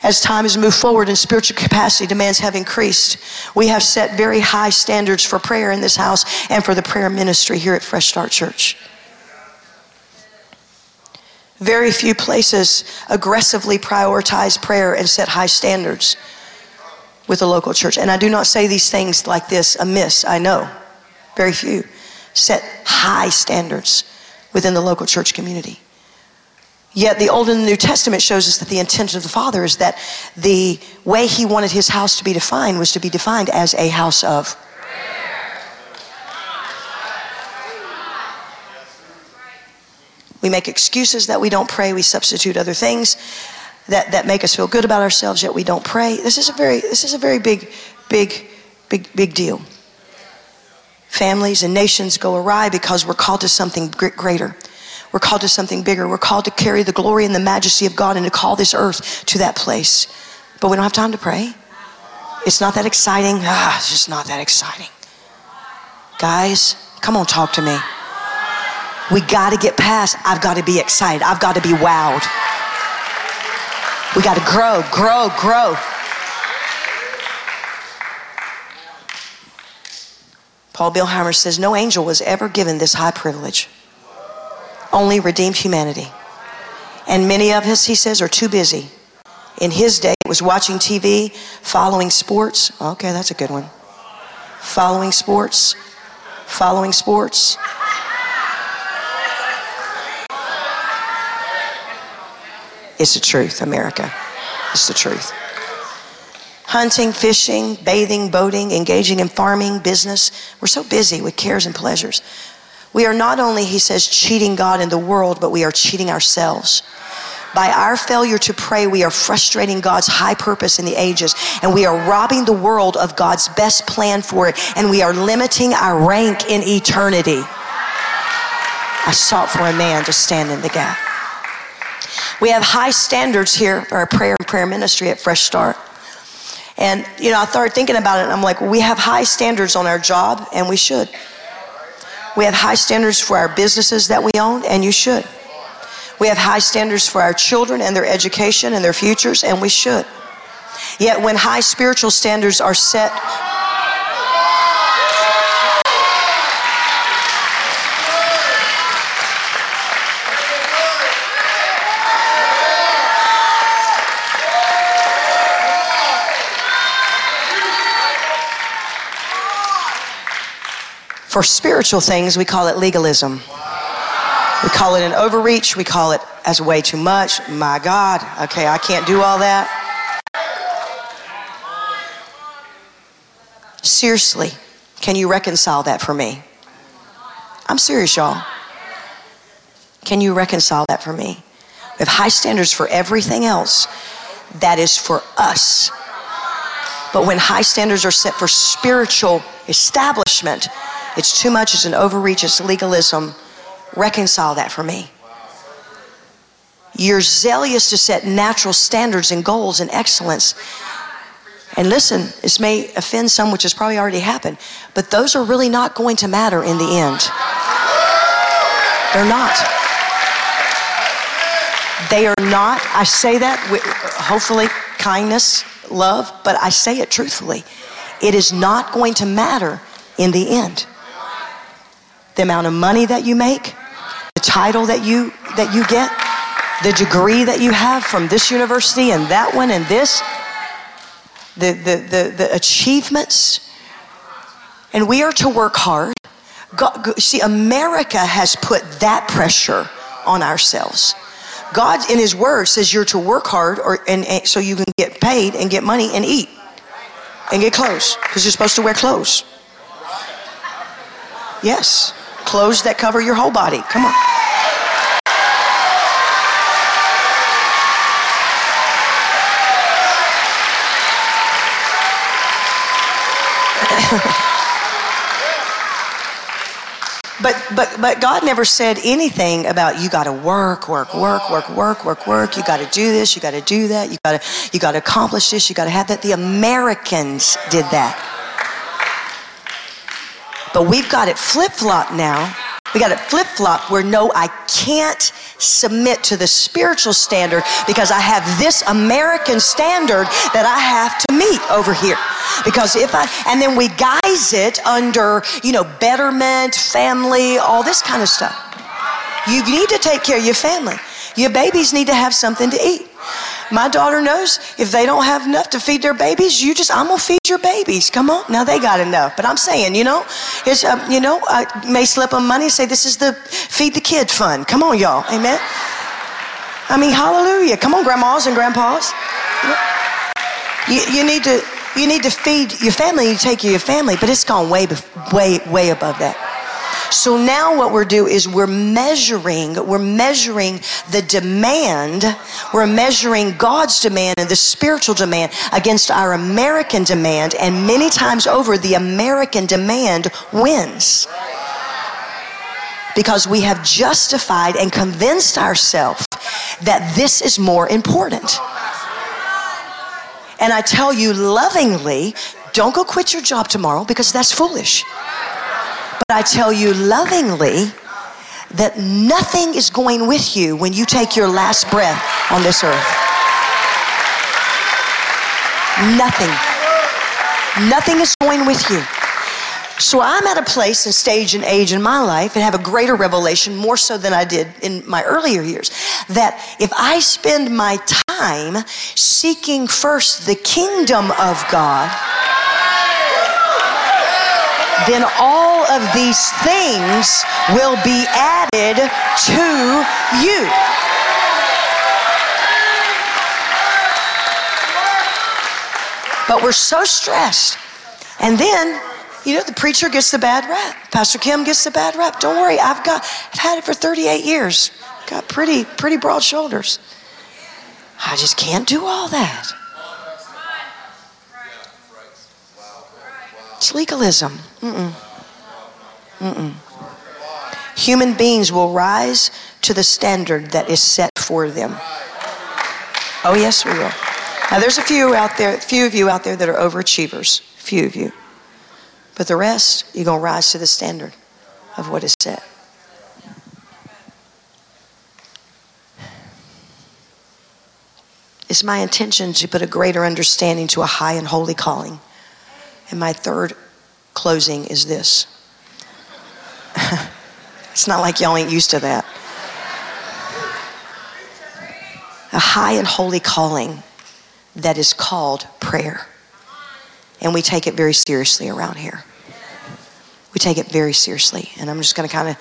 As time has moved forward and spiritual capacity demands have increased, we have set very high standards for prayer in this house and for the prayer ministry here at Fresh Start Church. Very few places aggressively prioritize prayer and set high standards with a local church. And I do not say these things like this amiss, I know. Very few set high standards within the local church community. Yet the Old and the New Testament shows us that the intent of the Father is that the way He wanted His house to be defined was to be defined as a house of prayer. We make excuses that we don't pray, we substitute other things that, that make us feel good about ourselves, yet we don't pray. This is a very, this is a very big, big, big, big deal. Families and nations go awry because we're called to something greater. We're called to something bigger. We're called to carry the glory and the majesty of God and to call this earth to that place. But we don't have time to pray. It's not that exciting. Ah, it's just not that exciting. Guys, come on, talk to me. We got to get past, I've got to be excited. I've got to be wowed. We got to grow, grow, grow. Paul Billheimer says, No angel was ever given this high privilege, only redeemed humanity. And many of us, he says, are too busy. In his day, it was watching TV, following sports. Okay, that's a good one. Following sports, following sports. It's the truth, America. It's the truth hunting, fishing, bathing, boating, engaging in farming, business. We're so busy with cares and pleasures. We are not only, he says, cheating God and the world, but we are cheating ourselves. By our failure to pray, we are frustrating God's high purpose in the ages, and we are robbing the world of God's best plan for it, and we are limiting our rank in eternity. I sought for a man to stand in the gap. We have high standards here for our prayer and prayer ministry at Fresh Start. And, you know, I started thinking about it and I'm like, we have high standards on our job and we should. We have high standards for our businesses that we own and you should. We have high standards for our children and their education and their futures and we should. Yet when high spiritual standards are set For spiritual things, we call it legalism. We call it an overreach. We call it as way too much. My God, okay, I can't do all that. Seriously, can you reconcile that for me? I'm serious, y'all. Can you reconcile that for me? We have high standards for everything else. That is for us. But when high standards are set for spiritual establishment, it's too much, it's an overreach, it's legalism. Reconcile that for me. You're zealous to set natural standards and goals and excellence. And listen, this may offend some, which has probably already happened, but those are really not going to matter in the end. They're not. They are not. I say that with hopefully kindness, love, but I say it truthfully. It is not going to matter in the end the amount of money that you make, the title that you that you get, the degree that you have from this university and that one and this, the the the, the achievements. And we are to work hard. God, see, America has put that pressure on ourselves. God, in His Word, says you're to work hard, or and, and so you can get paid and get money and eat and get clothes because you're supposed to wear clothes. Yes clothes that cover your whole body. Come on. but but but God never said anything about you got to work, work, work, work, work, work, work. You got to do this, you got to do that, you got to you got to accomplish this, you got to have that. The Americans did that. But we've got it flip flop now. We got it flip flop where no, I can't submit to the spiritual standard because I have this American standard that I have to meet over here. Because if I, and then we guise it under, you know, betterment, family, all this kind of stuff. You need to take care of your family. Your babies need to have something to eat. My daughter knows if they don't have enough to feed their babies, you just, I'm going to feed your babies. Come on. Now they got enough. But I'm saying, you know, it's, uh, you know, I may slip them money, say this is the feed the kid fund. Come on, y'all. Amen. I mean, hallelujah. Come on, grandmas and grandpas. You, you need to, you need to feed your family, you take care of your family, but it's gone way, way, way above that. So now what we're doing is we're measuring, we're measuring the demand, we're measuring God's demand and the spiritual demand against our American demand, and many times over, the American demand wins. Because we have justified and convinced ourselves that this is more important. And I tell you lovingly, don't go quit your job tomorrow because that's foolish. But I tell you lovingly that nothing is going with you when you take your last breath on this earth. Nothing. Nothing is going with you. So I'm at a place and stage and age in my life and have a greater revelation, more so than I did in my earlier years, that if I spend my time seeking first the kingdom of God, then all of these things will be added to you. But we're so stressed. And then you know, the preacher gets the bad rap. Pastor Kim gets the bad rap. Don't worry, I've got, I've had it for 38 years. Got pretty, pretty broad shoulders. I just can't do all that. It's legalism. Mm-mm. Mm-mm. Human beings will rise to the standard that is set for them. Oh, yes, we will. Now, there's a few out there, a few of you out there that are overachievers. A few of you. But the rest, you're going to rise to the standard of what is set. It's my intention to put a greater understanding to a high and holy calling. And my third closing is this. it's not like y'all ain't used to that. A high and holy calling that is called prayer. And we take it very seriously around here. We take it very seriously. And I'm just going to kind of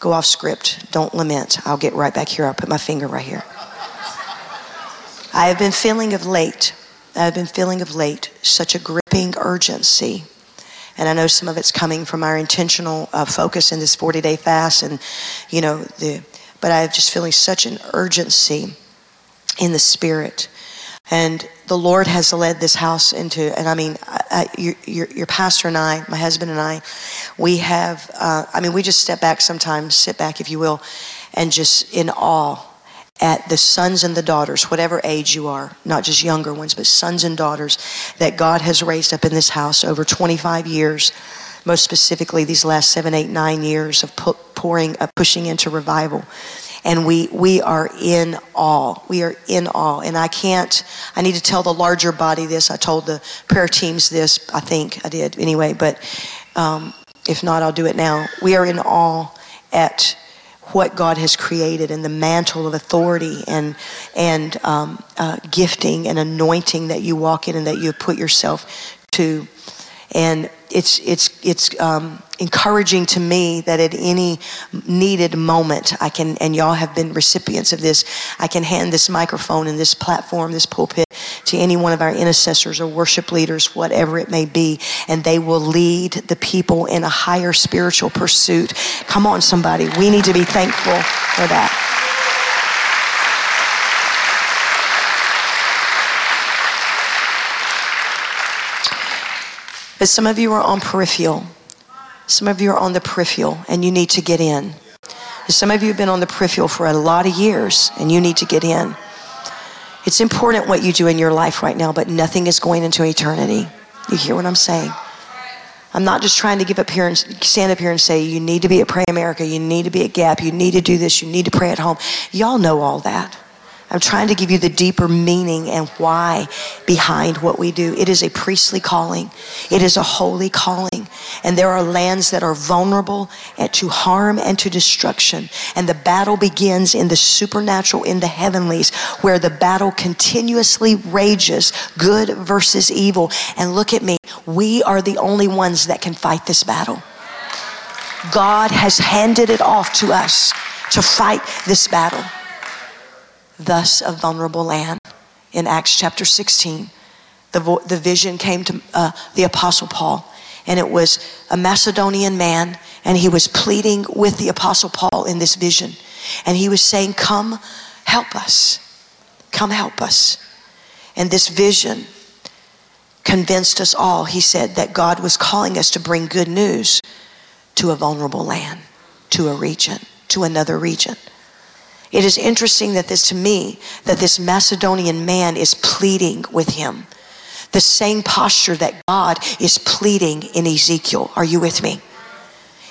go off script. Don't lament. I'll get right back here. I'll put my finger right here. I have been feeling of late, I have been feeling of late such a gripping urgency. And I know some of it's coming from our intentional uh, focus in this 40 day fast. And, you know, the, but I'm just feeling such an urgency in the spirit and the Lord has led this house into, and I mean, I, your, your, your, pastor and I, my husband and I, we have, uh, I mean, we just step back sometimes, sit back, if you will, and just in awe at the sons and the daughters, whatever age you are, not just younger ones, but sons and daughters that God has raised up in this house over 25 years, most specifically these last seven, eight, nine years of pouring, uh, pushing into revival and we we are in awe. We are in awe, and I can't. I need to tell the larger body this. I told the prayer teams this. I think I did anyway, but um, if not, I'll do it now. We are in awe at what God has created and the mantle of authority and and um, uh, gifting and anointing that you walk in and that you put yourself to, and it's it's it's um, encouraging to me that at any needed moment I can and y'all have been recipients of this I can hand this microphone and this platform this pulpit to any one of our intercessors or worship leaders whatever it may be and they will lead the people in a higher spiritual pursuit. Come on somebody. We need to be thankful for that But some of you are on peripheral. Some of you are on the peripheral and you need to get in. Some of you have been on the peripheral for a lot of years and you need to get in. It's important what you do in your life right now, but nothing is going into eternity. You hear what I'm saying? I'm not just trying to give up here and stand up here and say, you need to be at Pray America, you need to be at Gap, you need to do this, you need to pray at home. Y'all know all that. I'm trying to give you the deeper meaning and why behind what we do. It is a priestly calling. It is a holy calling. And there are lands that are vulnerable to harm and to destruction. And the battle begins in the supernatural, in the heavenlies, where the battle continuously rages, good versus evil. And look at me. We are the only ones that can fight this battle. God has handed it off to us to fight this battle thus a vulnerable land. In Acts chapter 16, the, vo- the vision came to uh, the Apostle Paul, and it was a Macedonian man, and he was pleading with the Apostle Paul in this vision. And he was saying, Come help us. Come help us. And this vision convinced us all, he said, that God was calling us to bring good news to a vulnerable land, to a region, to another region. It is interesting that this, to me, that this Macedonian man is pleading with him. The same posture that God is pleading in Ezekiel. Are you with me?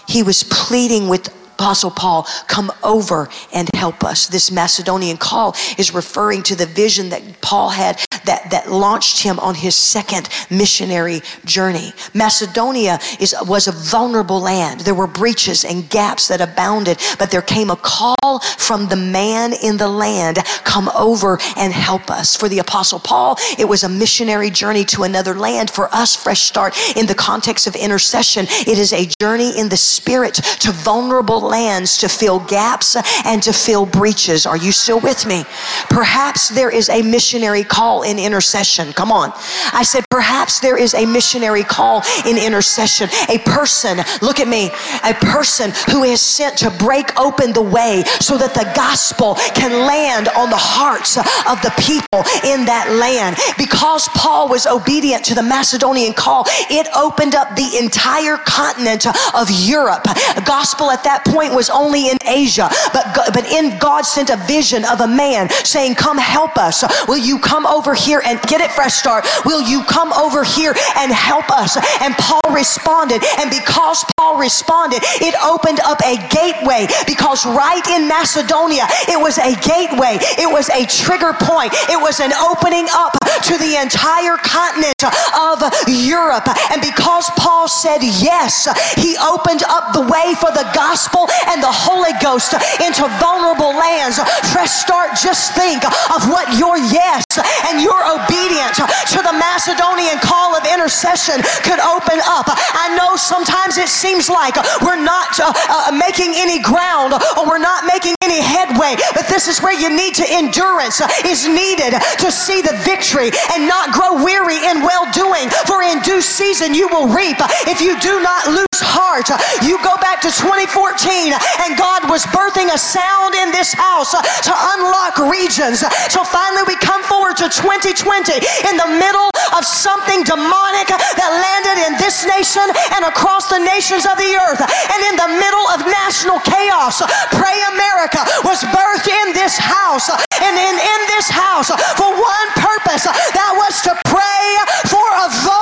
he was pleading with Apostle Paul, come over and help us. This Macedonian call is referring to the vision that Paul had that, that launched him on his second missionary journey. Macedonia is, was a vulnerable land. There were breaches and gaps that abounded, but there came a call from the man in the land, come over and help us. For the Apostle Paul, it was a missionary journey to another land. For us, Fresh Start, in the context of intercession, it is a journey in the spirit to vulnerable lands to fill gaps and to fill breaches. Are you still with me? Perhaps there is a missionary call in intercession. Come on. I said, perhaps there is a missionary call in intercession. A person, look at me, a person who is sent to break open the way so that the gospel can land on the hearts of the people in that land. Because Paul was obedient to the Macedonian call, it opened up the entire continent of Europe. Gospel at that point point was only in Asia, but, but in God sent a vision of a man saying, Come help us. Will you come over here and get it fresh start? Will you come over here and help us? And Paul responded. And because Paul responded, it opened up a gateway because right in Macedonia, it was a gateway, it was a trigger point, it was an opening up to the entire continent of Europe. And because Paul said yes, he opened up the way for the gospel and the Holy Ghost into vulnerable lands. Fresh start, just think of what your yes and your obedience to the Macedonian call of intercession could open up. I know sometimes it seems like we're not uh, uh, making any ground or we're not making any headway, but this is where you need to endurance is needed to see the victory and not grow weary in well doing. For in due season you will reap if you do not lose heart. You go back to 2014 and God was birthing a sound in this house to unlock regions. So finally we come forward to 2020 in the middle of something demonic that landed in this nation and across the nations of the earth. And in the middle of national chaos, Pray America was birthed in this house and in, in this house for one purpose that was to pray for a land.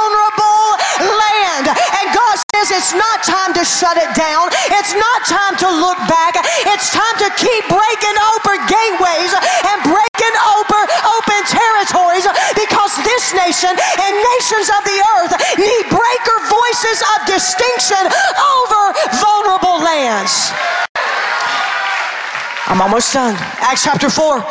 Says it's not time to shut it down. It's not time to look back. It's time to keep breaking open gateways and breaking open open territories because this nation and nations of the earth need breaker voices of distinction over vulnerable lands. I'm almost done. Acts chapter 4.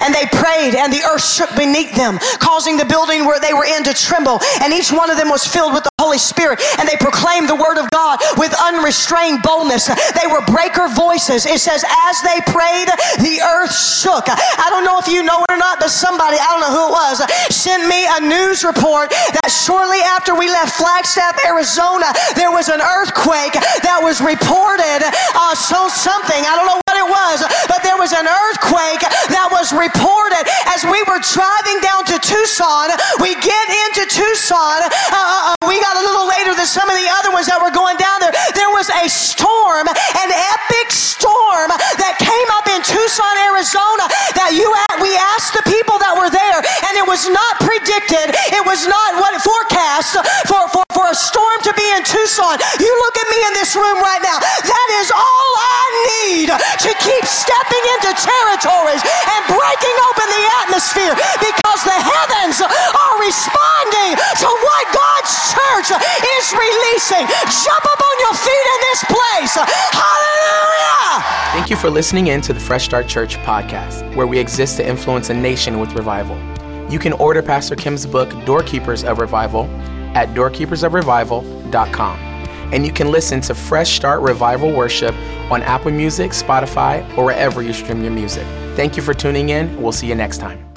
And they prayed, and the earth shook beneath them, causing the building where they were in to tremble. And each one of them was filled with the Holy Spirit, and they proclaimed the word of God with unrestrained boldness. They were breaker voices. It says, as they prayed, the earth shook. I don't know if you know it or not, but somebody, I don't know who it was, sent me a news report that shortly after we left Flagstaff, Arizona, there was an earthquake that was reported. Uh, so something, I don't know what it was, but there was an earthquake that was reported as we were driving down to Tucson. We get into Tucson. Uh, uh, uh, we got a little later than some of the other ones that were going down there. There was a storm, an epic storm that came up in Tucson, Arizona. That you we asked the people that were there, and it was not predicted. It was not what forecast for, for, for a storm to be in Tucson. You look at me in this room right now. That is need to keep stepping into territories and breaking open the atmosphere because the heavens are responding to what God's church is releasing. Jump up on your feet in this place. Hallelujah. Thank you for listening in to the Fresh Start Church podcast, where we exist to influence a nation with revival. You can order Pastor Kim's book, Doorkeepers of Revival, at doorkeepersofrevival.com. And you can listen to Fresh Start Revival Worship on Apple Music, Spotify, or wherever you stream your music. Thank you for tuning in. We'll see you next time.